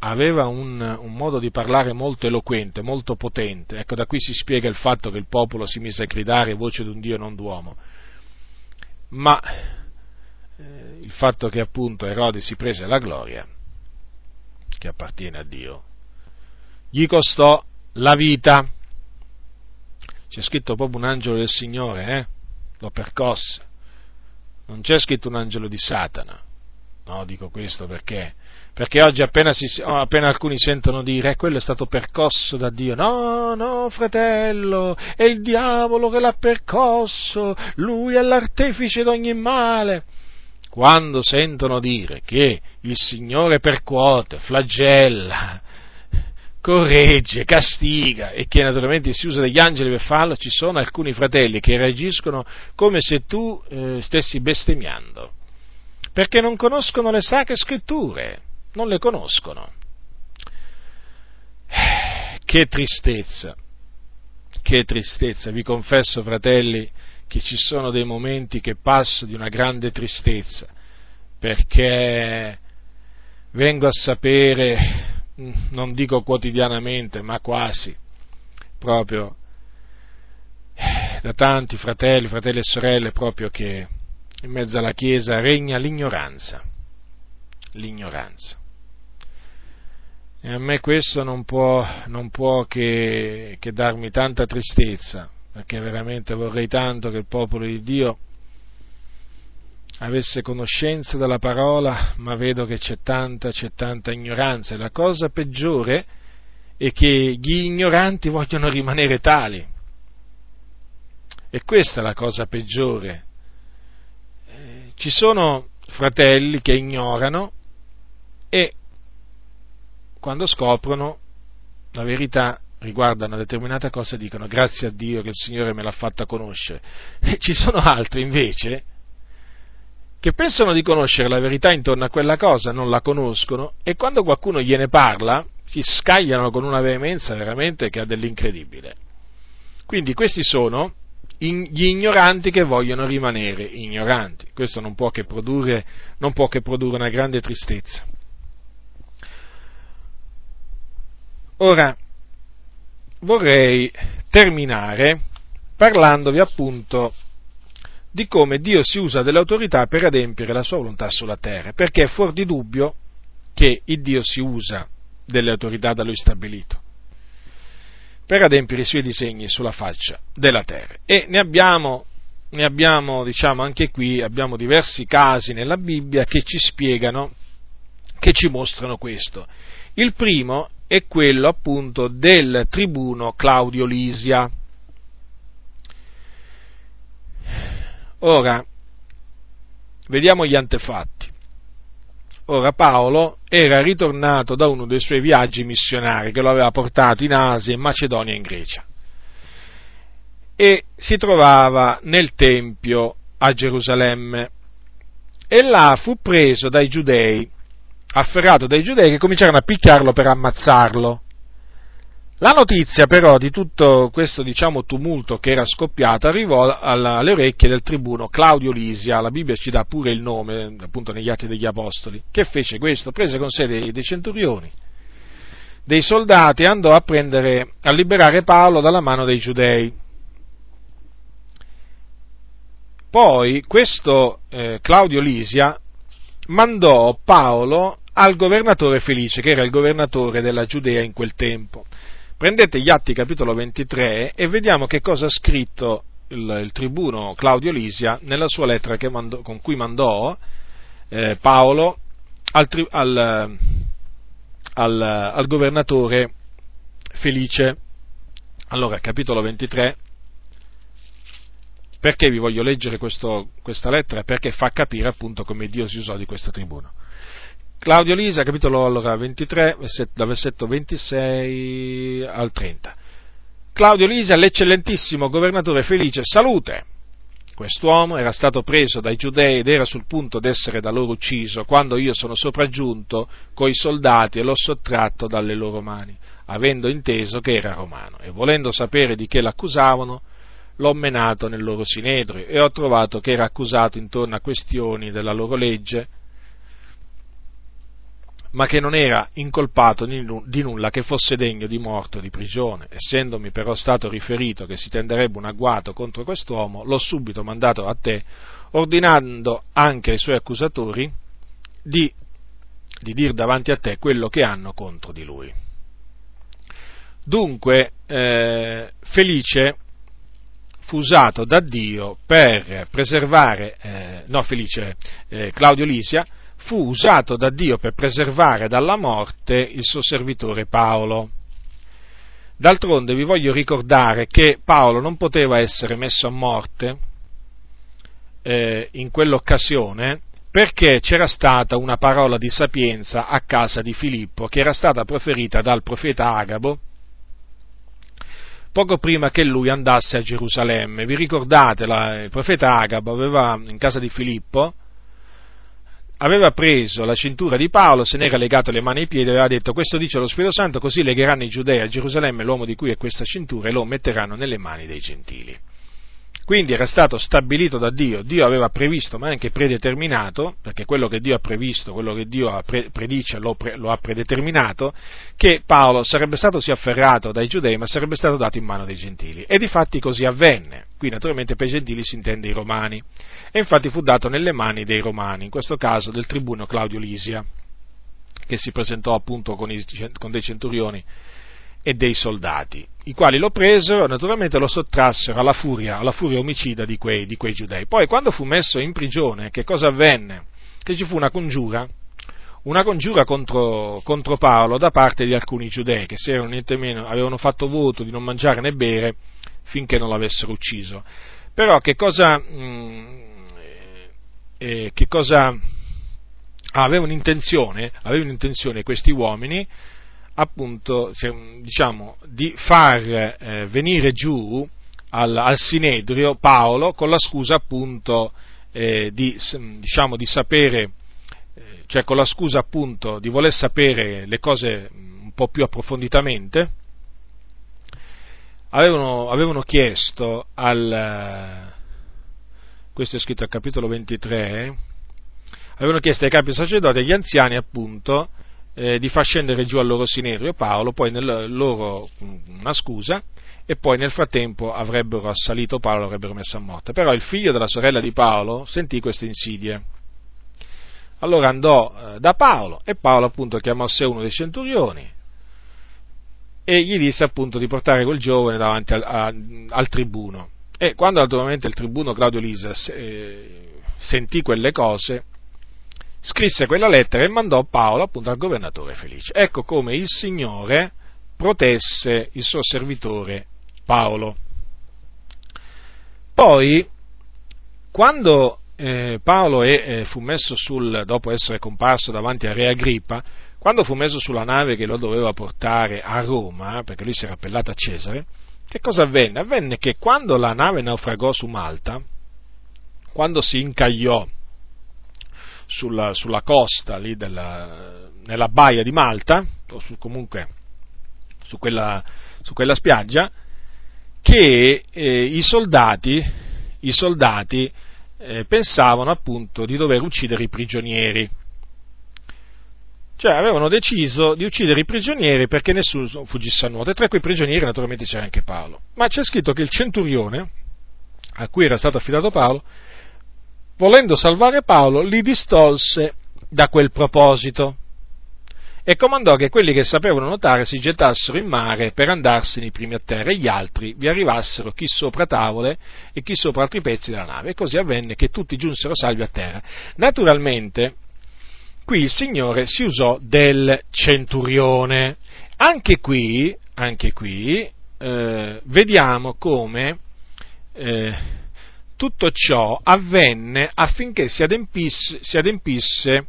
aveva un, un, modo di parlare molto eloquente, molto potente. Ecco, da qui si spiega il fatto che il popolo si mise a gridare voce di un Dio non d'uomo. Ma eh, il fatto che appunto Erode si prese la gloria, che appartiene a Dio, gli costò la vita. C'è scritto proprio un angelo del Signore, eh? Lo percosse. Non c'è scritto un angelo di Satana. No, dico questo perché perché oggi appena, si, appena, alcuni sentono dire eh, quello è stato percosso da Dio, no, no, fratello, è il diavolo che l'ha percosso, lui è l'artefice di ogni male. Quando sentono dire che il Signore percuote, flagella, corregge, castiga e che naturalmente si usa degli angeli per farlo, ci sono alcuni fratelli che reagiscono come se tu eh, stessi bestemmiando, perché non conoscono le sacre scritture non le conoscono. Che tristezza, che tristezza, vi confesso fratelli che ci sono dei momenti che passo di una grande tristezza, perché vengo a sapere, non dico quotidianamente, ma quasi, proprio da tanti fratelli, fratelli e sorelle, proprio che in mezzo alla Chiesa regna l'ignoranza, l'ignoranza. E a me questo non può, non può che, che darmi tanta tristezza, perché veramente vorrei tanto che il popolo di Dio avesse conoscenza della parola, ma vedo che c'è tanta, c'è tanta ignoranza. E la cosa peggiore è che gli ignoranti vogliono rimanere tali. E questa è la cosa peggiore. Eh, ci sono fratelli che ignorano quando scoprono la verità riguardo a una determinata cosa dicono grazie a Dio che il Signore me l'ha fatta conoscere. Ci sono altri invece che pensano di conoscere la verità intorno a quella cosa, non la conoscono e quando qualcuno gliene parla si scagliano con una veemenza veramente che ha dell'incredibile. Quindi questi sono gli ignoranti che vogliono rimanere ignoranti. Questo non può che produrre, può che produrre una grande tristezza. Ora, vorrei terminare parlandovi appunto di come Dio si usa dell'autorità per adempiere la sua volontà sulla terra, perché è fuori di dubbio che il Dio si usa delle autorità da lui stabilito per adempiere i suoi disegni sulla faccia della terra. E ne abbiamo, ne abbiamo diciamo, anche qui, abbiamo diversi casi nella Bibbia che ci spiegano, che ci mostrano questo. Il primo è quello appunto del tribuno Claudio Lisia. Ora, vediamo gli antefatti. Ora Paolo era ritornato da uno dei suoi viaggi missionari che lo aveva portato in Asia, in Macedonia e in Grecia. E si trovava nel Tempio a Gerusalemme. E là fu preso dai giudei afferrato dai giudei che cominciarono a picchiarlo per ammazzarlo. La notizia però di tutto questo diciamo, tumulto che era scoppiato arrivò alle orecchie del tribuno Claudio Lisia, la Bibbia ci dà pure il nome appunto negli Atti degli Apostoli, che fece questo, prese con sé dei, dei centurioni, dei soldati e andò a, prendere, a liberare Paolo dalla mano dei giudei. Poi questo eh, Claudio Lisia mandò Paolo al governatore Felice, che era il governatore della Giudea in quel tempo. Prendete gli Atti capitolo 23 e vediamo che cosa ha scritto il, il tribuno Claudio Lisia nella sua lettera mandò, con cui mandò eh, Paolo al, al, al, al governatore Felice. Allora, capitolo 23, perché vi voglio leggere questo, questa lettera? Perché fa capire appunto come Dio si usò di questo tribuno. Claudio Lisa, capitolo allora, 23, dal versetto 26 al 30. Claudio Lisa, l'eccellentissimo governatore felice, salute! Quest'uomo era stato preso dai giudei ed era sul punto d'essere da loro ucciso quando io sono sopraggiunto coi soldati e l'ho sottratto dalle loro mani, avendo inteso che era romano e volendo sapere di che l'accusavano, l'ho menato nel loro sinedrio e ho trovato che era accusato intorno a questioni della loro legge, ma che non era incolpato di nulla che fosse degno di morte o di prigione. Essendomi però stato riferito che si tenderebbe un agguato contro quest'uomo, l'ho subito mandato a te, ordinando anche ai suoi accusatori di, di dir davanti a te quello che hanno contro di lui. Dunque, eh, Felice fu usato da Dio per preservare, eh, no Felice, eh, Claudio Lisia, fu usato da Dio per preservare dalla morte il suo servitore Paolo. D'altronde vi voglio ricordare che Paolo non poteva essere messo a morte eh, in quell'occasione perché c'era stata una parola di sapienza a casa di Filippo che era stata proferita dal profeta Agabo poco prima che lui andasse a Gerusalemme. Vi ricordate, la, il profeta Agabo aveva in casa di Filippo aveva preso la cintura di Paolo, se ne era legato le mani e i piedi e aveva detto questo dice lo Spirito Santo, così legheranno i giudei a Gerusalemme l'uomo di cui è questa cintura e lo metteranno nelle mani dei gentili. Quindi era stato stabilito da Dio, Dio aveva previsto ma anche predeterminato, perché quello che Dio ha previsto, quello che Dio predice lo, pre, lo ha predeterminato, che Paolo sarebbe stato sì afferrato dai giudei ma sarebbe stato dato in mano dei gentili. E difatti così avvenne. Qui naturalmente per i gentili si intende i romani. E infatti fu dato nelle mani dei romani, in questo caso del tribuno Claudio Lisia, che si presentò appunto con, i, con dei centurioni e dei soldati, i quali lo presero e naturalmente lo sottrassero alla furia, alla furia omicida di quei, di quei giudei. Poi quando fu messo in prigione, che cosa avvenne? Che ci fu una congiura, una congiura contro, contro Paolo da parte di alcuni giudei che se niente meno, avevano fatto voto di non mangiare né bere finché non l'avessero ucciso. Però che cosa, mh, mm, eh, che cosa ah, avevano, intenzione, avevano intenzione questi uomini appunto, diciamo, di far eh, venire giù al, al, Sinedrio Paolo con la scusa appunto eh, di, diciamo, di sapere, eh, cioè con la scusa appunto di voler sapere le cose un po' più approfonditamente, avevano, avevano chiesto al, questo è scritto al capitolo 23, avevano chiesto ai capi sacerdoti e agli anziani appunto eh, di far scendere giù al loro sinedrio Paolo, poi nel loro una scusa, e poi nel frattempo avrebbero assalito Paolo l'avrebbero messo a morte. Però il figlio della sorella di Paolo sentì queste insidie. Allora andò eh, da Paolo e Paolo appunto chiamò a sé uno dei centurioni e gli disse appunto di portare quel giovane davanti al, a, al tribuno. E quando naturalmente il tribuno Claudio Lisa eh, sentì quelle cose, scrisse quella lettera e mandò Paolo appunto al governatore Felice. Ecco come il Signore protesse il suo servitore Paolo. Poi, quando eh, Paolo è, eh, fu messo sul, dopo essere comparso davanti a Re Agrippa, quando fu messo sulla nave che lo doveva portare a Roma, perché lui si era appellato a Cesare, che cosa avvenne? Avvenne che quando la nave naufragò su Malta, quando si incagliò sulla, sulla costa della, nella baia di Malta, o su, comunque su quella, su quella, spiaggia, che eh, i soldati, i soldati eh, pensavano appunto di dover uccidere i prigionieri. Cioè avevano deciso di uccidere i prigionieri perché nessuno fuggisse a nuoto e tra quei prigionieri naturalmente c'era anche Paolo. Ma c'è scritto che il centurione, a cui era stato affidato Paolo, volendo salvare Paolo, li distolse da quel proposito e comandò che quelli che sapevano nuotare si gettassero in mare per andarsene i primi a terra e gli altri vi arrivassero chi sopra tavole e chi sopra altri pezzi della nave. E così avvenne che tutti giunsero salvi a terra. Naturalmente, qui il Signore si usò del centurione. Anche qui, anche qui eh, vediamo come eh, tutto ciò avvenne affinché si adempisse, si adempisse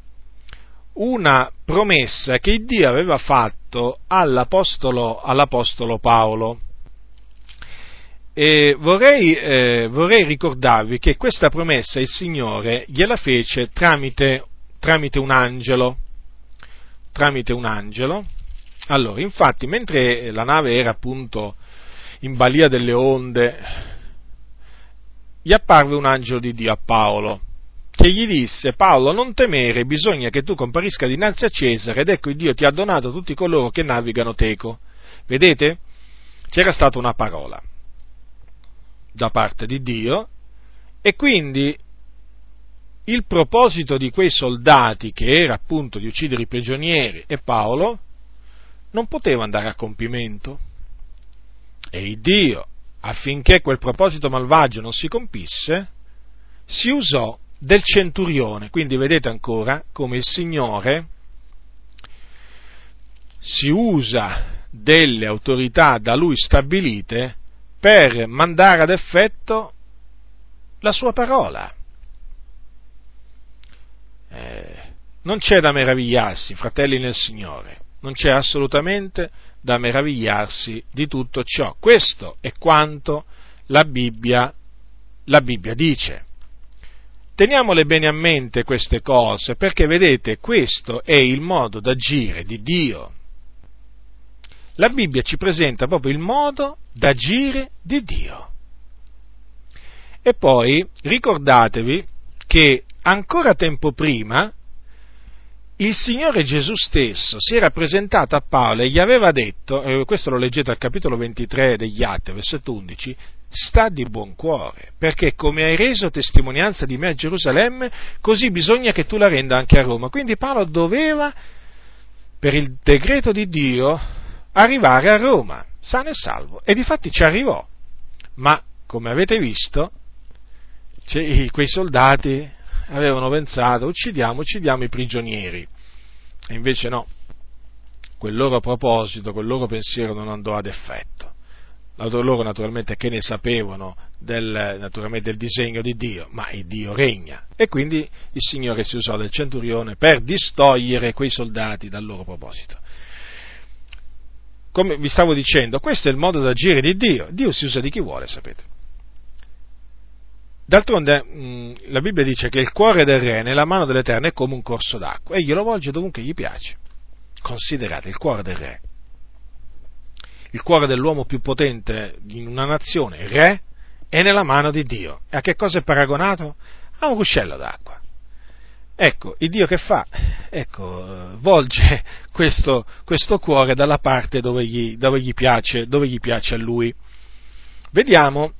una promessa che Dio aveva fatto all'Apostolo, all'Apostolo Paolo. E vorrei, eh, vorrei, ricordarvi che questa promessa il Signore gliela fece tramite, tramite un angelo. Tramite un angelo. Allora, infatti, mentre la nave era appunto in balia delle onde, gli apparve un angelo di Dio a Paolo, che gli disse, Paolo, non temere, bisogna che tu comparisca dinanzi a Cesare, ed ecco Dio ti ha donato tutti coloro che navigano teco. Vedete? C'era stata una parola da parte di Dio, e quindi il proposito di quei soldati, che era appunto di uccidere i prigionieri e Paolo, non poteva andare a compimento. E Dio, affinché quel proposito malvagio non si compisse, si usò del centurione. Quindi vedete ancora come il Signore si usa delle autorità da lui stabilite per mandare ad effetto la sua parola. Eh, non c'è da meravigliarsi, fratelli nel Signore, non c'è assolutamente da meravigliarsi di tutto ciò. Questo è quanto la Bibbia, la Bibbia dice. Teniamole bene a mente queste cose, perché vedete, questo è il modo d'agire di Dio. La Bibbia ci presenta proprio il modo d'agire di Dio. E poi ricordatevi che ancora tempo prima il Signore Gesù stesso si era presentato a Paolo e gli aveva detto, e questo lo leggete al capitolo 23 degli Atti, versetto 11, sta di buon cuore, perché come hai reso testimonianza di me a Gerusalemme, così bisogna che tu la renda anche a Roma. Quindi Paolo doveva, per il decreto di Dio, arrivare a Roma, sano e salvo, e difatti ci arrivò. Ma, come avete visto, quei soldati avevano pensato uccidiamo, uccidiamo i prigionieri. E invece no, quel loro proposito, quel loro pensiero non andò ad effetto. Loro naturalmente che ne sapevano del, del disegno di Dio, ma il Dio regna. E quindi il Signore si usò del centurione per distogliere quei soldati dal loro proposito. Come vi stavo dicendo, questo è il modo d'agire di Dio. Dio si usa di chi vuole, sapete. D'altronde mh, la Bibbia dice che il cuore del re nella mano dell'Eterno è come un corso d'acqua, e glielo volge dovunque gli piace. Considerate il cuore del re, il cuore dell'uomo più potente in una nazione, il re, è nella mano di Dio. E a che cosa è paragonato? A un ruscello d'acqua. Ecco, il Dio che fa? Ecco, volge questo, questo cuore dalla parte dove gli, dove gli, piace, dove gli piace a lui. Vediamo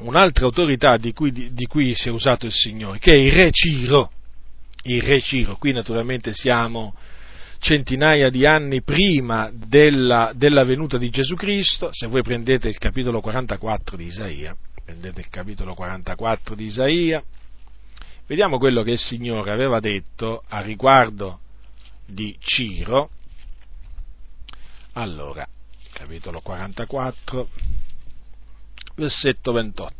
un'altra autorità di cui, di, di cui, si è usato il Signore, che è il re Ciro. Il re Ciro, qui naturalmente siamo centinaia di anni prima della, della venuta di Gesù Cristo, se voi prendete il capitolo 44 di Isaia, prendete il capitolo 44 di Isaia, vediamo quello che il Signore aveva detto a riguardo di Ciro. Allora, capitolo 44, versetto 28.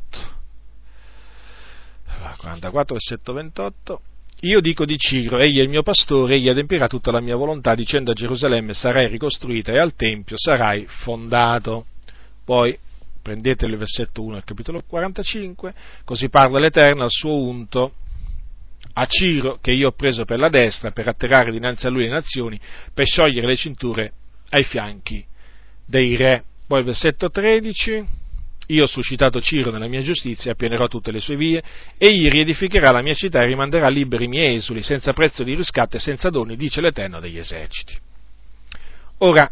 44, versetto 28. Io dico di Ciro, egli è il mio pastore, egli adempirà tutta la mia volontà, dicendo a Gerusalemme sarai ricostruita e al Tempio sarai fondato. Poi prendete il versetto 1 del capitolo 45, così parla l'Eterno al suo unto, a Ciro, che io ho preso per la destra, per atterrare dinanzi a lui le nazioni, per sciogliere le cinture ai fianchi dei re. Poi versetto 13, io ho suscitato Ciro nella mia giustizia, appianerò tutte le sue vie, egli riedificherà la mia città e rimanderà liberi i miei esuli, senza prezzo di riscatto e senza doni, dice l'Eterno degli eserciti. Ora,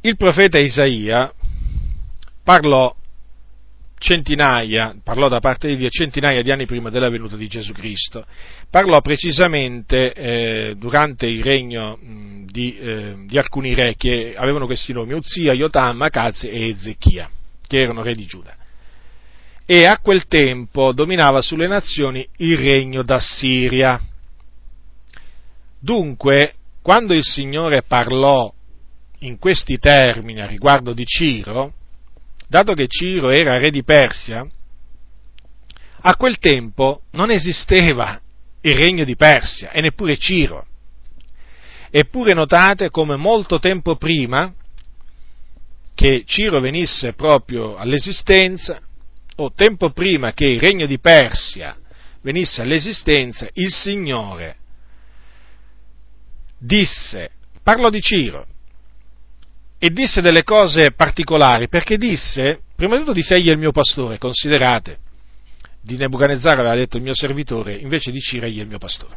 il profeta Isaia parlò centinaia, parlò da parte di Dio centinaia di anni prima della venuta di Gesù Cristo. Parlò precisamente eh, durante il regno mh, di, eh, di, alcuni re che avevano questi nomi, Uzia, Jotam, Acaz e Ezechia, che erano re di Giuda. E a quel tempo dominava sulle nazioni il regno d'Assiria. Dunque, quando il Signore parlò in questi termini a riguardo di Ciro, dato che Ciro era re di Persia, a quel tempo non esisteva il regno di Persia e neppure Ciro. Eppure notate come molto tempo prima che Ciro venisse proprio all'esistenza, o tempo prima che il regno di Persia venisse all'esistenza, il Signore disse, parlo di Ciro, e disse delle cose particolari, perché disse, prima di tutto disse egli è il mio pastore, considerate, di Nebuchadnezzar aveva detto il mio servitore, invece di Ciro egli è il mio pastore,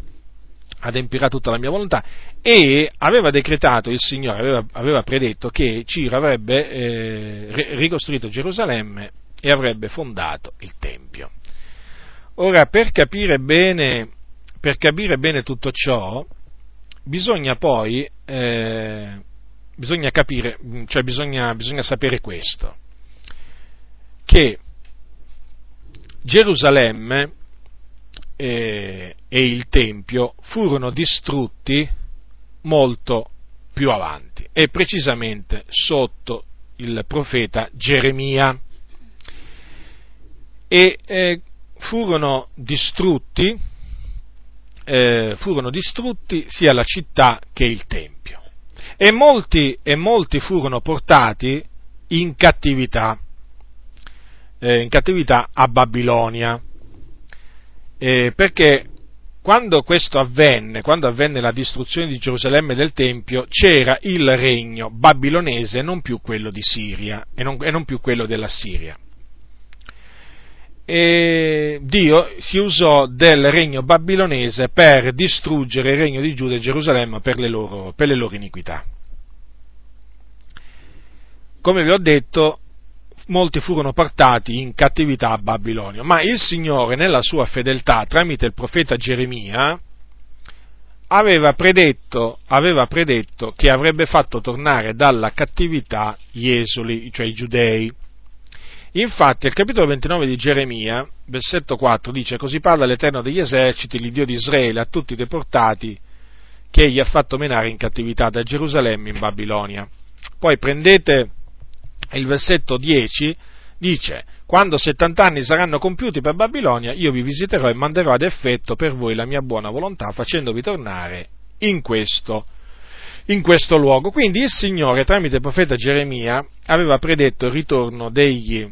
adempirà tutta la mia volontà, e aveva decretato, il Signore aveva, aveva predetto che Ciro avrebbe eh, ricostruito Gerusalemme e avrebbe fondato il Tempio. Ora, per capire bene, per capire bene tutto ciò, bisogna poi eh, bisogna capire, cioè bisogna, bisogna sapere questo, che Gerusalemme e, e il Tempio furono distrutti molto più avanti e precisamente sotto il profeta Geremia. E eh, furono distrutti eh, furono distrutti sia la città che il Tempio e molti, e molti furono portati in cattività, eh, in cattività a Babilonia, eh, perché quando questo avvenne, quando avvenne la distruzione di Gerusalemme e del Tempio, c'era il regno babilonese, non più quello di Siria e non, e non più quello della Siria e Dio si usò del regno babilonese per distruggere il regno di Giuda e Gerusalemme per le loro, per le loro iniquità. Come vi ho detto, molti furono portati in cattività a Babilonia, ma il Signore, nella sua fedeltà, tramite il profeta Geremia, aveva predetto, aveva predetto che avrebbe fatto tornare dalla cattività gli esuli, cioè i giudei Infatti, al capitolo 29 di Geremia, versetto 4, dice: Così parla l'Eterno degli eserciti, l'Iddio di Israele, a tutti i deportati che egli ha fatto menare in cattività da Gerusalemme in Babilonia. Poi prendete il versetto 10, dice: Quando 70 anni saranno compiuti per Babilonia, io vi visiterò e manderò ad effetto per voi la mia buona volontà, facendovi tornare in questo in questo luogo. Quindi il Signore, tramite il profeta Geremia, aveva predetto il ritorno degli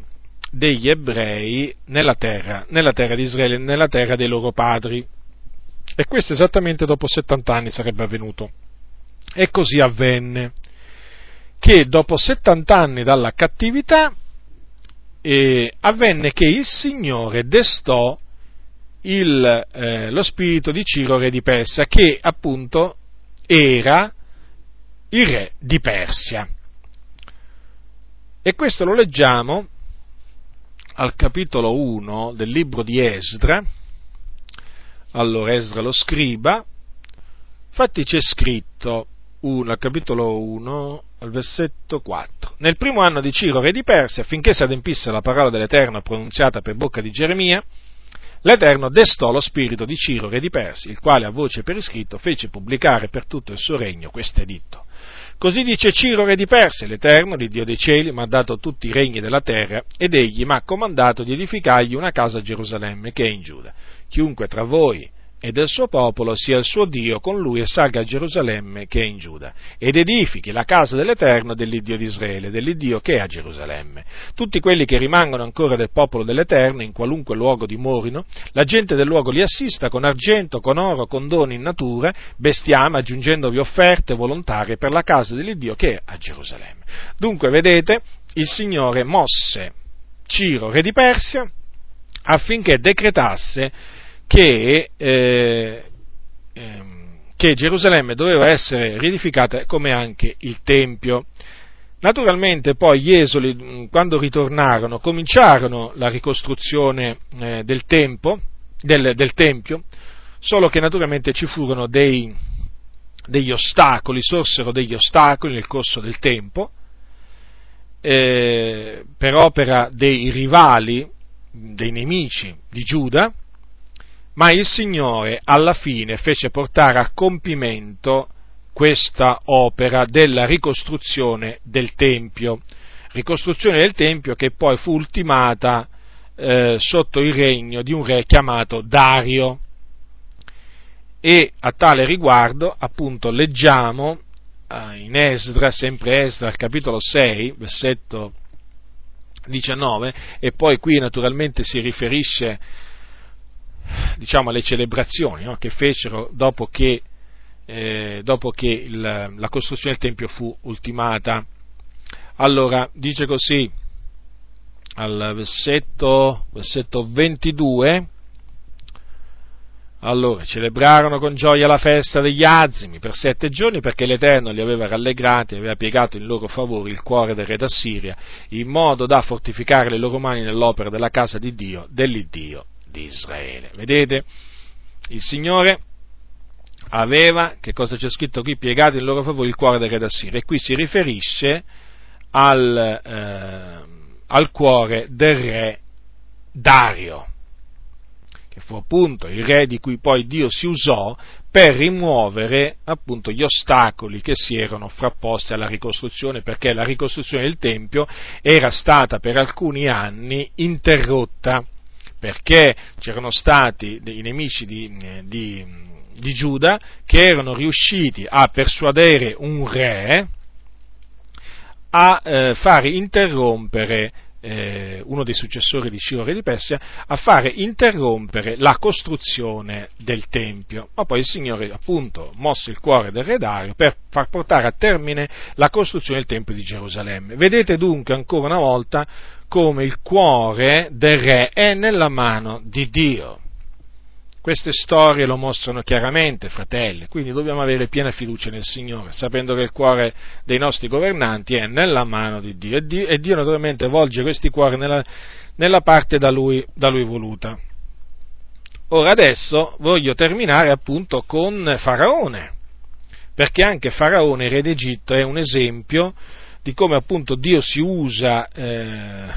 degli ebrei nella terra, nella terra di Israele, nella terra dei loro padri. E questo esattamente dopo 70 anni sarebbe avvenuto. E così avvenne, che dopo 70 anni dalla cattività eh, avvenne che il Signore destò il, eh, lo spirito di Ciro, re di Persia, che appunto era il re di Persia. E questo lo leggiamo al capitolo 1 del libro di Esdra, allora Esdra lo scriba, infatti c'è scritto un, al capitolo 1, al versetto 4. Nel primo anno di Ciro, re di Persia, affinché si adempisse la parola dell'Eterno pronunziata per bocca di Geremia, l'Eterno destò lo spirito di Ciro, re di Persia, il quale a voce per iscritto fece pubblicare per tutto il suo regno questo editto. Così dice Ciro, re di Persia, l'Eterno, l'Iddio dei cieli, mi ha dato tutti i regni della terra ed egli mi ha comandato di edificargli una casa a Gerusalemme, che è in Giuda. Chiunque tra voi e del suo popolo sia il suo Dio con lui e salga a Gerusalemme che è in Giuda ed edifichi la casa dell'Eterno dell'Iddio di Israele, dell'Iddio che è a Gerusalemme. Tutti quelli che rimangono ancora del popolo dell'Eterno in qualunque luogo dimorino, la gente del luogo li assista con argento, con oro, con doni in natura, bestiame aggiungendovi offerte volontarie per la casa dell'Iddio che è a Gerusalemme. Dunque vedete, il Signore mosse Ciro, re di Persia, affinché decretasse che, eh, ehm, che Gerusalemme doveva essere riedificata come anche il Tempio. Naturalmente poi gli esoli, quando ritornarono, cominciarono la ricostruzione eh, del, tempo, del, del, Tempio, solo che naturalmente ci furono dei, degli ostacoli, sorsero degli ostacoli nel corso del tempo, eh, per opera dei rivali, dei nemici di Giuda, ma il Signore alla fine fece portare a compimento questa opera della ricostruzione del Tempio, ricostruzione del Tempio che poi fu ultimata eh, sotto il regno di un re chiamato Dario. E a tale riguardo, appunto, leggiamo eh, in Esdra, sempre Esdra, capitolo 6, versetto 19, e poi qui naturalmente si riferisce diciamo, alle celebrazioni no? che fecero dopo che, eh, dopo che il, la costruzione del Tempio fu ultimata. Allora, dice così, al versetto, versetto 22, allora, celebrarono con gioia la festa degli azimi per sette giorni perché l'Eterno li aveva rallegrati e aveva piegato in loro favore il cuore del re d'Assiria, in modo da fortificare le loro mani nell'opera della casa di Dio, dell'Iddio di Israele. Vedete? Il Signore aveva, che cosa c'è scritto qui, piegato in loro favore il cuore del re d'Assiria. E qui si riferisce al, eh, al cuore del re Dario che fu appunto il re di cui poi Dio si usò per rimuovere appunto gli ostacoli che si erano frapposti alla ricostruzione, perché la ricostruzione del Tempio era stata per alcuni anni interrotta, perché c'erano stati dei nemici di, di, di Giuda che erano riusciti a persuadere un re a eh, fare interrompere eh, uno dei successori di Ciro re di Persia, a fare interrompere la costruzione del Tempio. Ma poi il Signore appunto mosse il cuore del re Dario per far portare a termine la costruzione del Tempio di Gerusalemme. Vedete dunque ancora una volta come il cuore del re è nella mano di Dio. Queste storie lo mostrano chiaramente, fratelli, quindi dobbiamo avere piena fiducia nel Signore, sapendo che il cuore dei nostri governanti è nella mano di Dio e Dio, e Dio naturalmente volge questi cuori nella, nella parte da lui, da lui voluta. Ora adesso voglio terminare appunto con Faraone, perché anche Faraone, re d'Egitto, è un esempio di come appunto Dio si usa eh,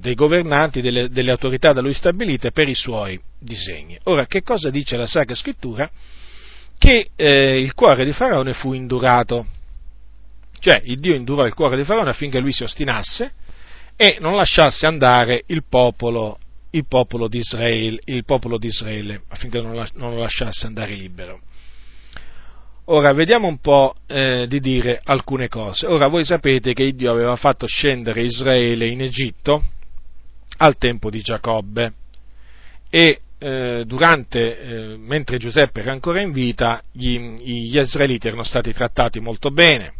dei governanti, delle, delle, autorità da lui stabilite per i suoi disegni. Ora, che cosa dice la Sacra Scrittura? Che eh, il cuore di Faraone fu indurato, cioè il Dio indurò il cuore di Faraone affinché lui si ostinasse e non lasciasse andare il popolo, il popolo, di, Israele, affinché non lo lasciasse andare libero. Ora vediamo un po' eh, di dire alcune cose. Ora voi sapete che Dio aveva fatto scendere Israele in Egitto al tempo di Giacobbe e eh, durante, eh, mentre Giuseppe era ancora in vita, gli, gli israeliti erano stati trattati molto bene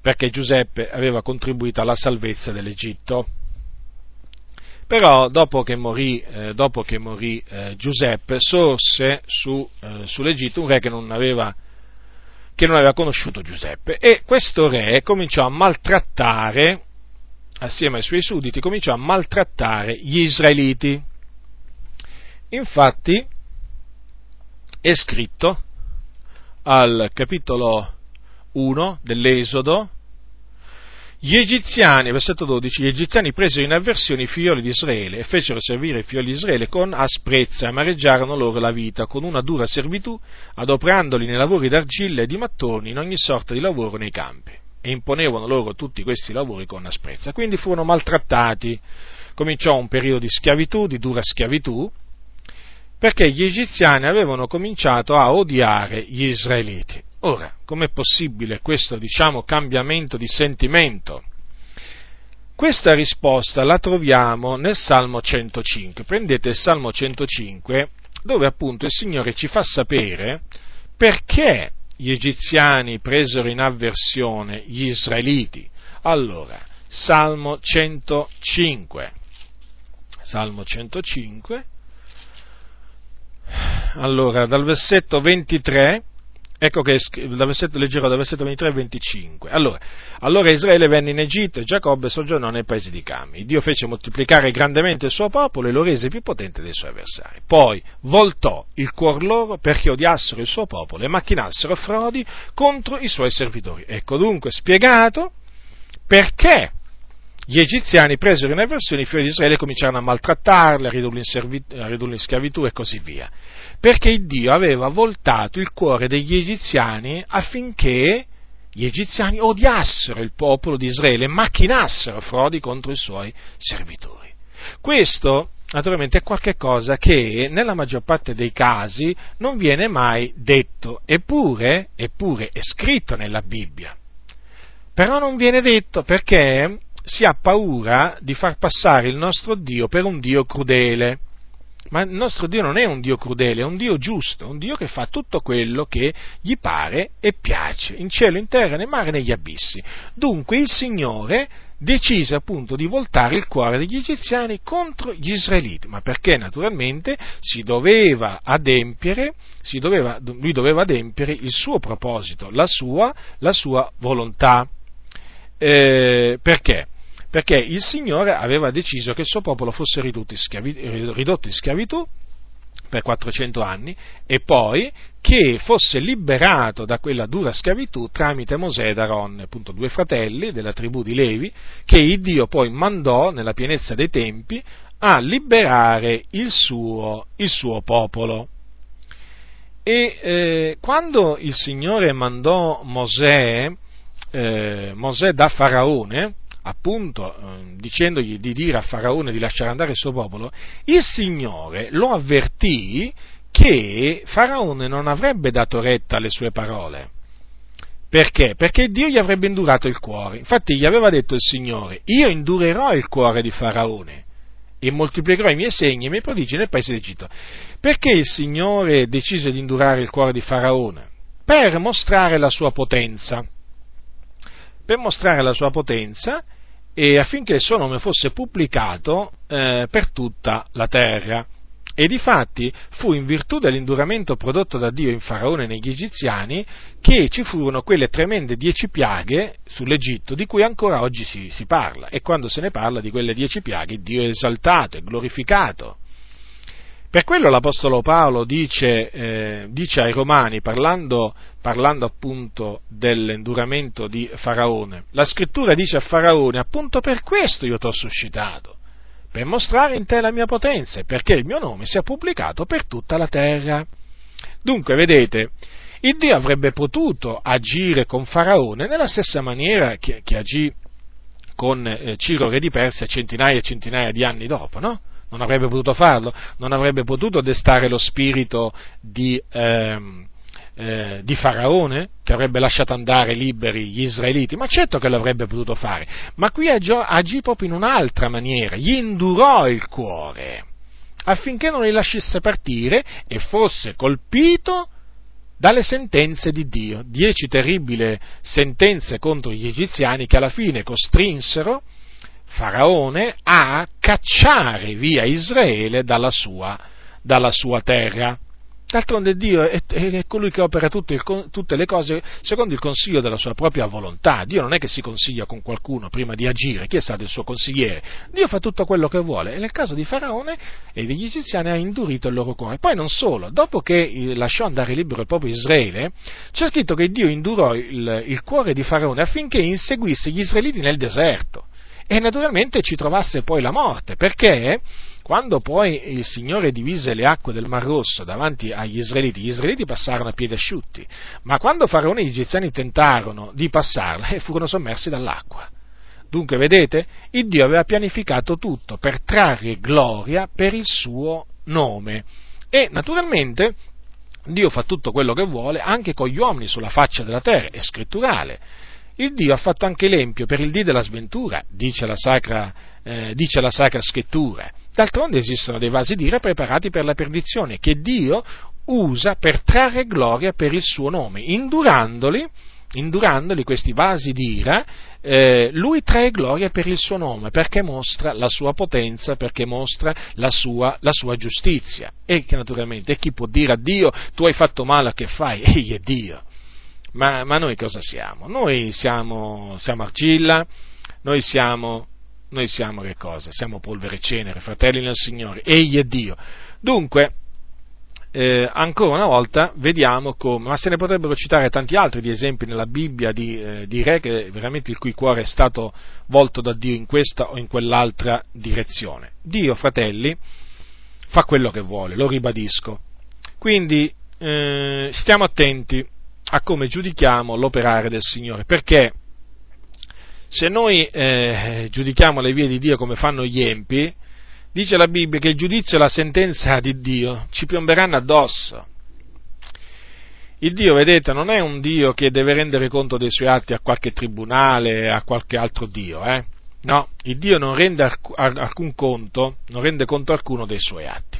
perché Giuseppe aveva contribuito alla salvezza dell'Egitto però dopo che morì, eh, dopo che morì eh, Giuseppe sorse su, eh, sull'Egitto un re che non, aveva, che non aveva conosciuto Giuseppe e questo re cominciò a maltrattare, assieme ai suoi sudditi, cominciò a maltrattare gli israeliti. Infatti è scritto al capitolo 1 dell'Esodo, gli egiziani, versetto 12, gli egiziani presero in avversione i figlioli di Israele e fecero servire i figlioli di Israele con asprezza e amareggiarono loro la vita con una dura servitù, adoprandoli nei lavori d'argilla e di mattoni in ogni sorta di lavoro nei campi. E imponevano loro tutti questi lavori con asprezza. Quindi furono maltrattati. Cominciò un periodo di schiavitù, di dura schiavitù, perché gli egiziani avevano cominciato a odiare gli israeliti. Ora, com'è possibile questo, diciamo, cambiamento di sentimento? Questa risposta la troviamo nel Salmo 105. Prendete il Salmo 105, dove appunto il Signore ci fa sapere perché gli egiziani presero in avversione gli israeliti. Allora, Salmo 105. Salmo 105. Allora, dal versetto 23 Ecco che leggerò dal versetto 23 al 25. Allora, allora Israele venne in Egitto e Giacobbe soggiornò nei paesi di Cami. Dio fece moltiplicare grandemente il suo popolo e lo rese più potente dei suoi avversari. Poi voltò il cuor loro perché odiassero il suo popolo e macchinassero frodi contro i suoi servitori. Ecco dunque spiegato perché gli egiziani presero in avversione i figli di Israele e cominciarono a maltrattarli, a ridurli in, servit- a ridurli in schiavitù e così via perché Dio aveva voltato il cuore degli egiziani affinché gli egiziani odiassero il popolo di Israele e macchinassero frodi contro i suoi servitori. Questo naturalmente è qualcosa che nella maggior parte dei casi non viene mai detto, eppure, eppure è scritto nella Bibbia. Però non viene detto perché si ha paura di far passare il nostro Dio per un Dio crudele Ma il nostro Dio non è un Dio crudele, è un Dio giusto, un Dio che fa tutto quello che gli pare e piace, in cielo, in terra, nel mare, negli abissi. Dunque il Signore decise appunto di voltare il cuore degli egiziani contro gli israeliti, ma perché naturalmente si doveva adempiere, si doveva, lui doveva adempiere il suo proposito, la sua, la sua volontà. Eh, perché? Perché il Signore aveva deciso che il suo popolo fosse ridotto in, schiavi, ridotto in schiavitù per 400 anni e poi che fosse liberato da quella dura schiavitù tramite Mosè ed Aaron, appunto due fratelli della tribù di Levi, che il Dio poi mandò nella pienezza dei tempi a liberare il suo, il suo popolo. E eh, quando il Signore mandò Mosè, eh, Mosè da Faraone, appunto eh, dicendogli di dire a Faraone di lasciare andare il suo popolo, il Signore lo avvertì che Faraone non avrebbe dato retta alle sue parole. Perché? Perché Dio gli avrebbe indurato il cuore. Infatti gli aveva detto il Signore, io indurerò il cuore di Faraone e moltiplicherò i miei segni e i miei prodigi nel paese d'Egitto. Perché il Signore decise di indurare il cuore di Faraone? Per mostrare la sua potenza per mostrare la sua potenza e affinché il suo nome fosse pubblicato eh, per tutta la terra. E difatti fu in virtù dell'induramento prodotto da Dio in Faraone e negli egiziani che ci furono quelle tremende dieci piaghe sull'Egitto di cui ancora oggi si, si parla. E quando se ne parla di quelle dieci piaghe Dio è esaltato, è glorificato. Per quello l'Apostolo Paolo dice, eh, dice ai Romani, parlando, parlando, appunto dell'induramento di Faraone, la scrittura dice a Faraone, appunto per questo io ti ho suscitato, per mostrare in te la mia potenza e perché il mio nome sia pubblicato per tutta la terra. Dunque, vedete, il Dio avrebbe potuto agire con Faraone nella stessa maniera che, che agì con eh, Ciro re di Persia centinaia e centinaia di anni dopo, no? Non avrebbe potuto farlo, non avrebbe potuto destare lo spirito di, ehm, eh, di Faraone, che avrebbe lasciato andare liberi gli israeliti, ma certo che l'avrebbe potuto fare, ma qui agì proprio in un'altra maniera, gli indurò il cuore affinché non li lasciasse partire e fosse colpito dalle sentenze di Dio, dieci terribili sentenze contro gli egiziani che alla fine costrinsero Faraone a cacciare via Israele dalla sua, dalla sua terra. D'altronde Dio è, è colui che opera tutte, tutte, le cose secondo il consiglio della sua propria volontà. Dio non è che si consiglia con qualcuno prima di agire, chi è stato il suo consigliere? Dio fa tutto quello che vuole e nel caso di Faraone e degli egiziani ha indurito il loro cuore. Poi non solo, dopo che lasciò andare libero il proprio Israele, c'è scritto che Dio indurò il, il cuore di Faraone affinché inseguisse gli israeliti nel deserto e naturalmente ci trovasse poi la morte, perché quando poi il Signore divise le acque del Mar Rosso davanti agli Israeliti, gli Israeliti passarono a piedi asciutti, ma quando Faraone e gli Egiziani tentarono di passarla, eh, furono sommersi dall'acqua. Dunque, vedete, il Dio aveva pianificato tutto per trarre gloria per il suo nome. E naturalmente Dio fa tutto quello che vuole anche con gli uomini sulla faccia della terra, è scritturale. Il Dio ha fatto anche l'empio per il dì della sventura, dice la sacra, eh, dice la sacra scrittura. D'altronde esistono dei vasi d'ira preparati per la perdizione, che Dio usa per trarre gloria per il suo nome, indurandoli, indurandoli questi vasi d'ira, eh, lui trae gloria per il suo nome, perché mostra la sua potenza, perché mostra la sua, la sua giustizia. E che naturalmente chi può dire a Dio tu hai fatto male che fai? Egli è Dio. Ma, ma noi cosa siamo? Noi siamo, siamo argilla, noi siamo, noi siamo che cosa? Siamo polvere e cenere, fratelli nel Signore, Egli è Dio. Dunque, eh, ancora una volta vediamo come, ma se ne potrebbero citare tanti altri di esempi nella Bibbia di, eh, di re che veramente il cui cuore è stato volto da Dio in questa o in quell'altra direzione. Dio, fratelli, fa quello che vuole, lo ribadisco. Quindi eh, stiamo attenti a come giudichiamo l'operare del Signore, perché se noi eh, giudichiamo le vie di Dio come fanno gli empi, dice la Bibbia che il giudizio e la sentenza di Dio ci piomberanno addosso. Il Dio, vedete, non è un Dio che deve rendere conto dei suoi atti a qualche tribunale, a qualche altro Dio, eh? No, il Dio non rende alcun conto, non rende conto alcuno dei suoi atti.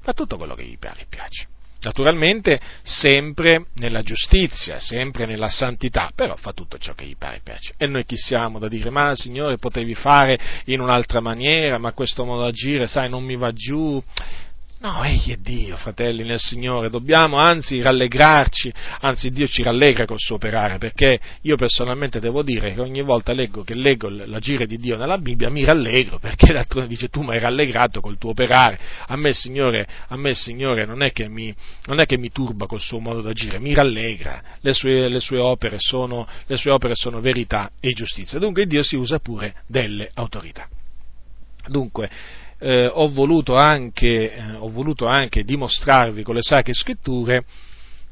fa tutto quello che gli piace. Naturalmente sempre nella giustizia, sempre nella santità, però fa tutto ciò che gli pare e piace. E noi chi siamo da dire, ma Signore potevi fare in un'altra maniera, ma questo modo d'agire, sai, non mi va giù, No, egli è Dio, fratelli nel Signore, dobbiamo anzi rallegrarci, anzi Dio ci rallegra col suo operare, perché io personalmente devo dire che ogni volta leggo, che leggo l'agire di Dio nella Bibbia mi rallegro, perché d'altronde dice tu mi hai rallegrato col tuo operare, a me Signore, a me, Signore non, è che mi, non è che mi turba col suo modo d'agire, mi rallegra, le sue, le sue, opere, sono, le sue opere sono verità e giustizia, dunque Dio si usa pure delle autorità. Dunque, eh, ho, voluto anche, eh, ho voluto anche dimostrarvi con le sacre scritture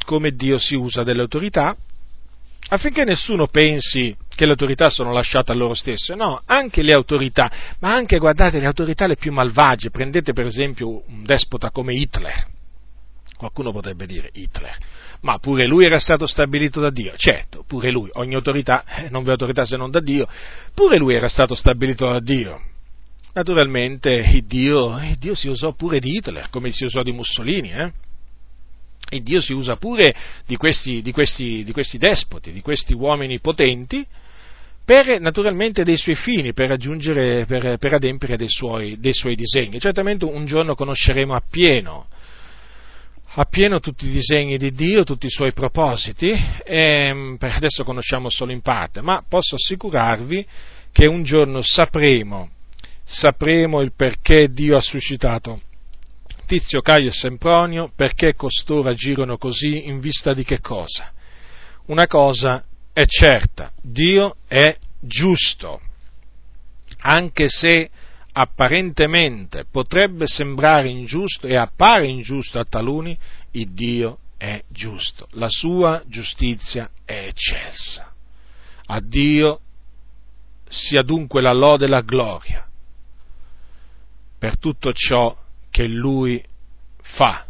come Dio si usa delle autorità affinché nessuno pensi che le autorità sono lasciate a loro stesse, no, anche le autorità, ma anche, guardate, le autorità le più malvagie, prendete per esempio un despota come Hitler, qualcuno potrebbe dire Hitler, ma pure lui era stato stabilito da Dio, certo, pure lui, ogni autorità, eh, non vi è autorità se non da Dio, pure lui era stato stabilito da Dio, Naturalmente Dio, Dio, si usò pure di Hitler, come si usò di Mussolini, eh? E Dio si usa pure di questi, di, questi, di questi, despoti, di questi uomini potenti, per naturalmente dei suoi fini, per per, per adempiere dei suoi, dei suoi disegni. Certamente un giorno conosceremo appieno appieno tutti i disegni di Dio, tutti i suoi propositi, e per adesso conosciamo solo in parte, ma posso assicurarvi che un giorno sapremo sapremo il perché Dio ha suscitato Tizio, Caio e Sempronio, perché costoro agirono così in vista di che cosa? Una cosa è certa, Dio è giusto, anche se apparentemente potrebbe sembrare ingiusto e appare ingiusto a taluni, il Dio è giusto, la sua giustizia è eccelsa. A Dio sia dunque la lode e la gloria per tutto ciò che lui fa.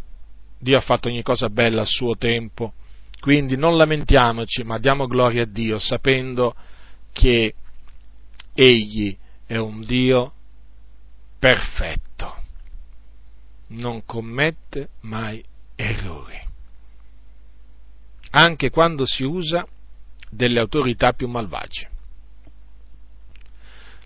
Dio ha fatto ogni cosa bella a suo tempo, quindi non lamentiamoci, ma diamo gloria a Dio sapendo che Egli è un Dio perfetto, non commette mai errori, anche quando si usa delle autorità più malvagie.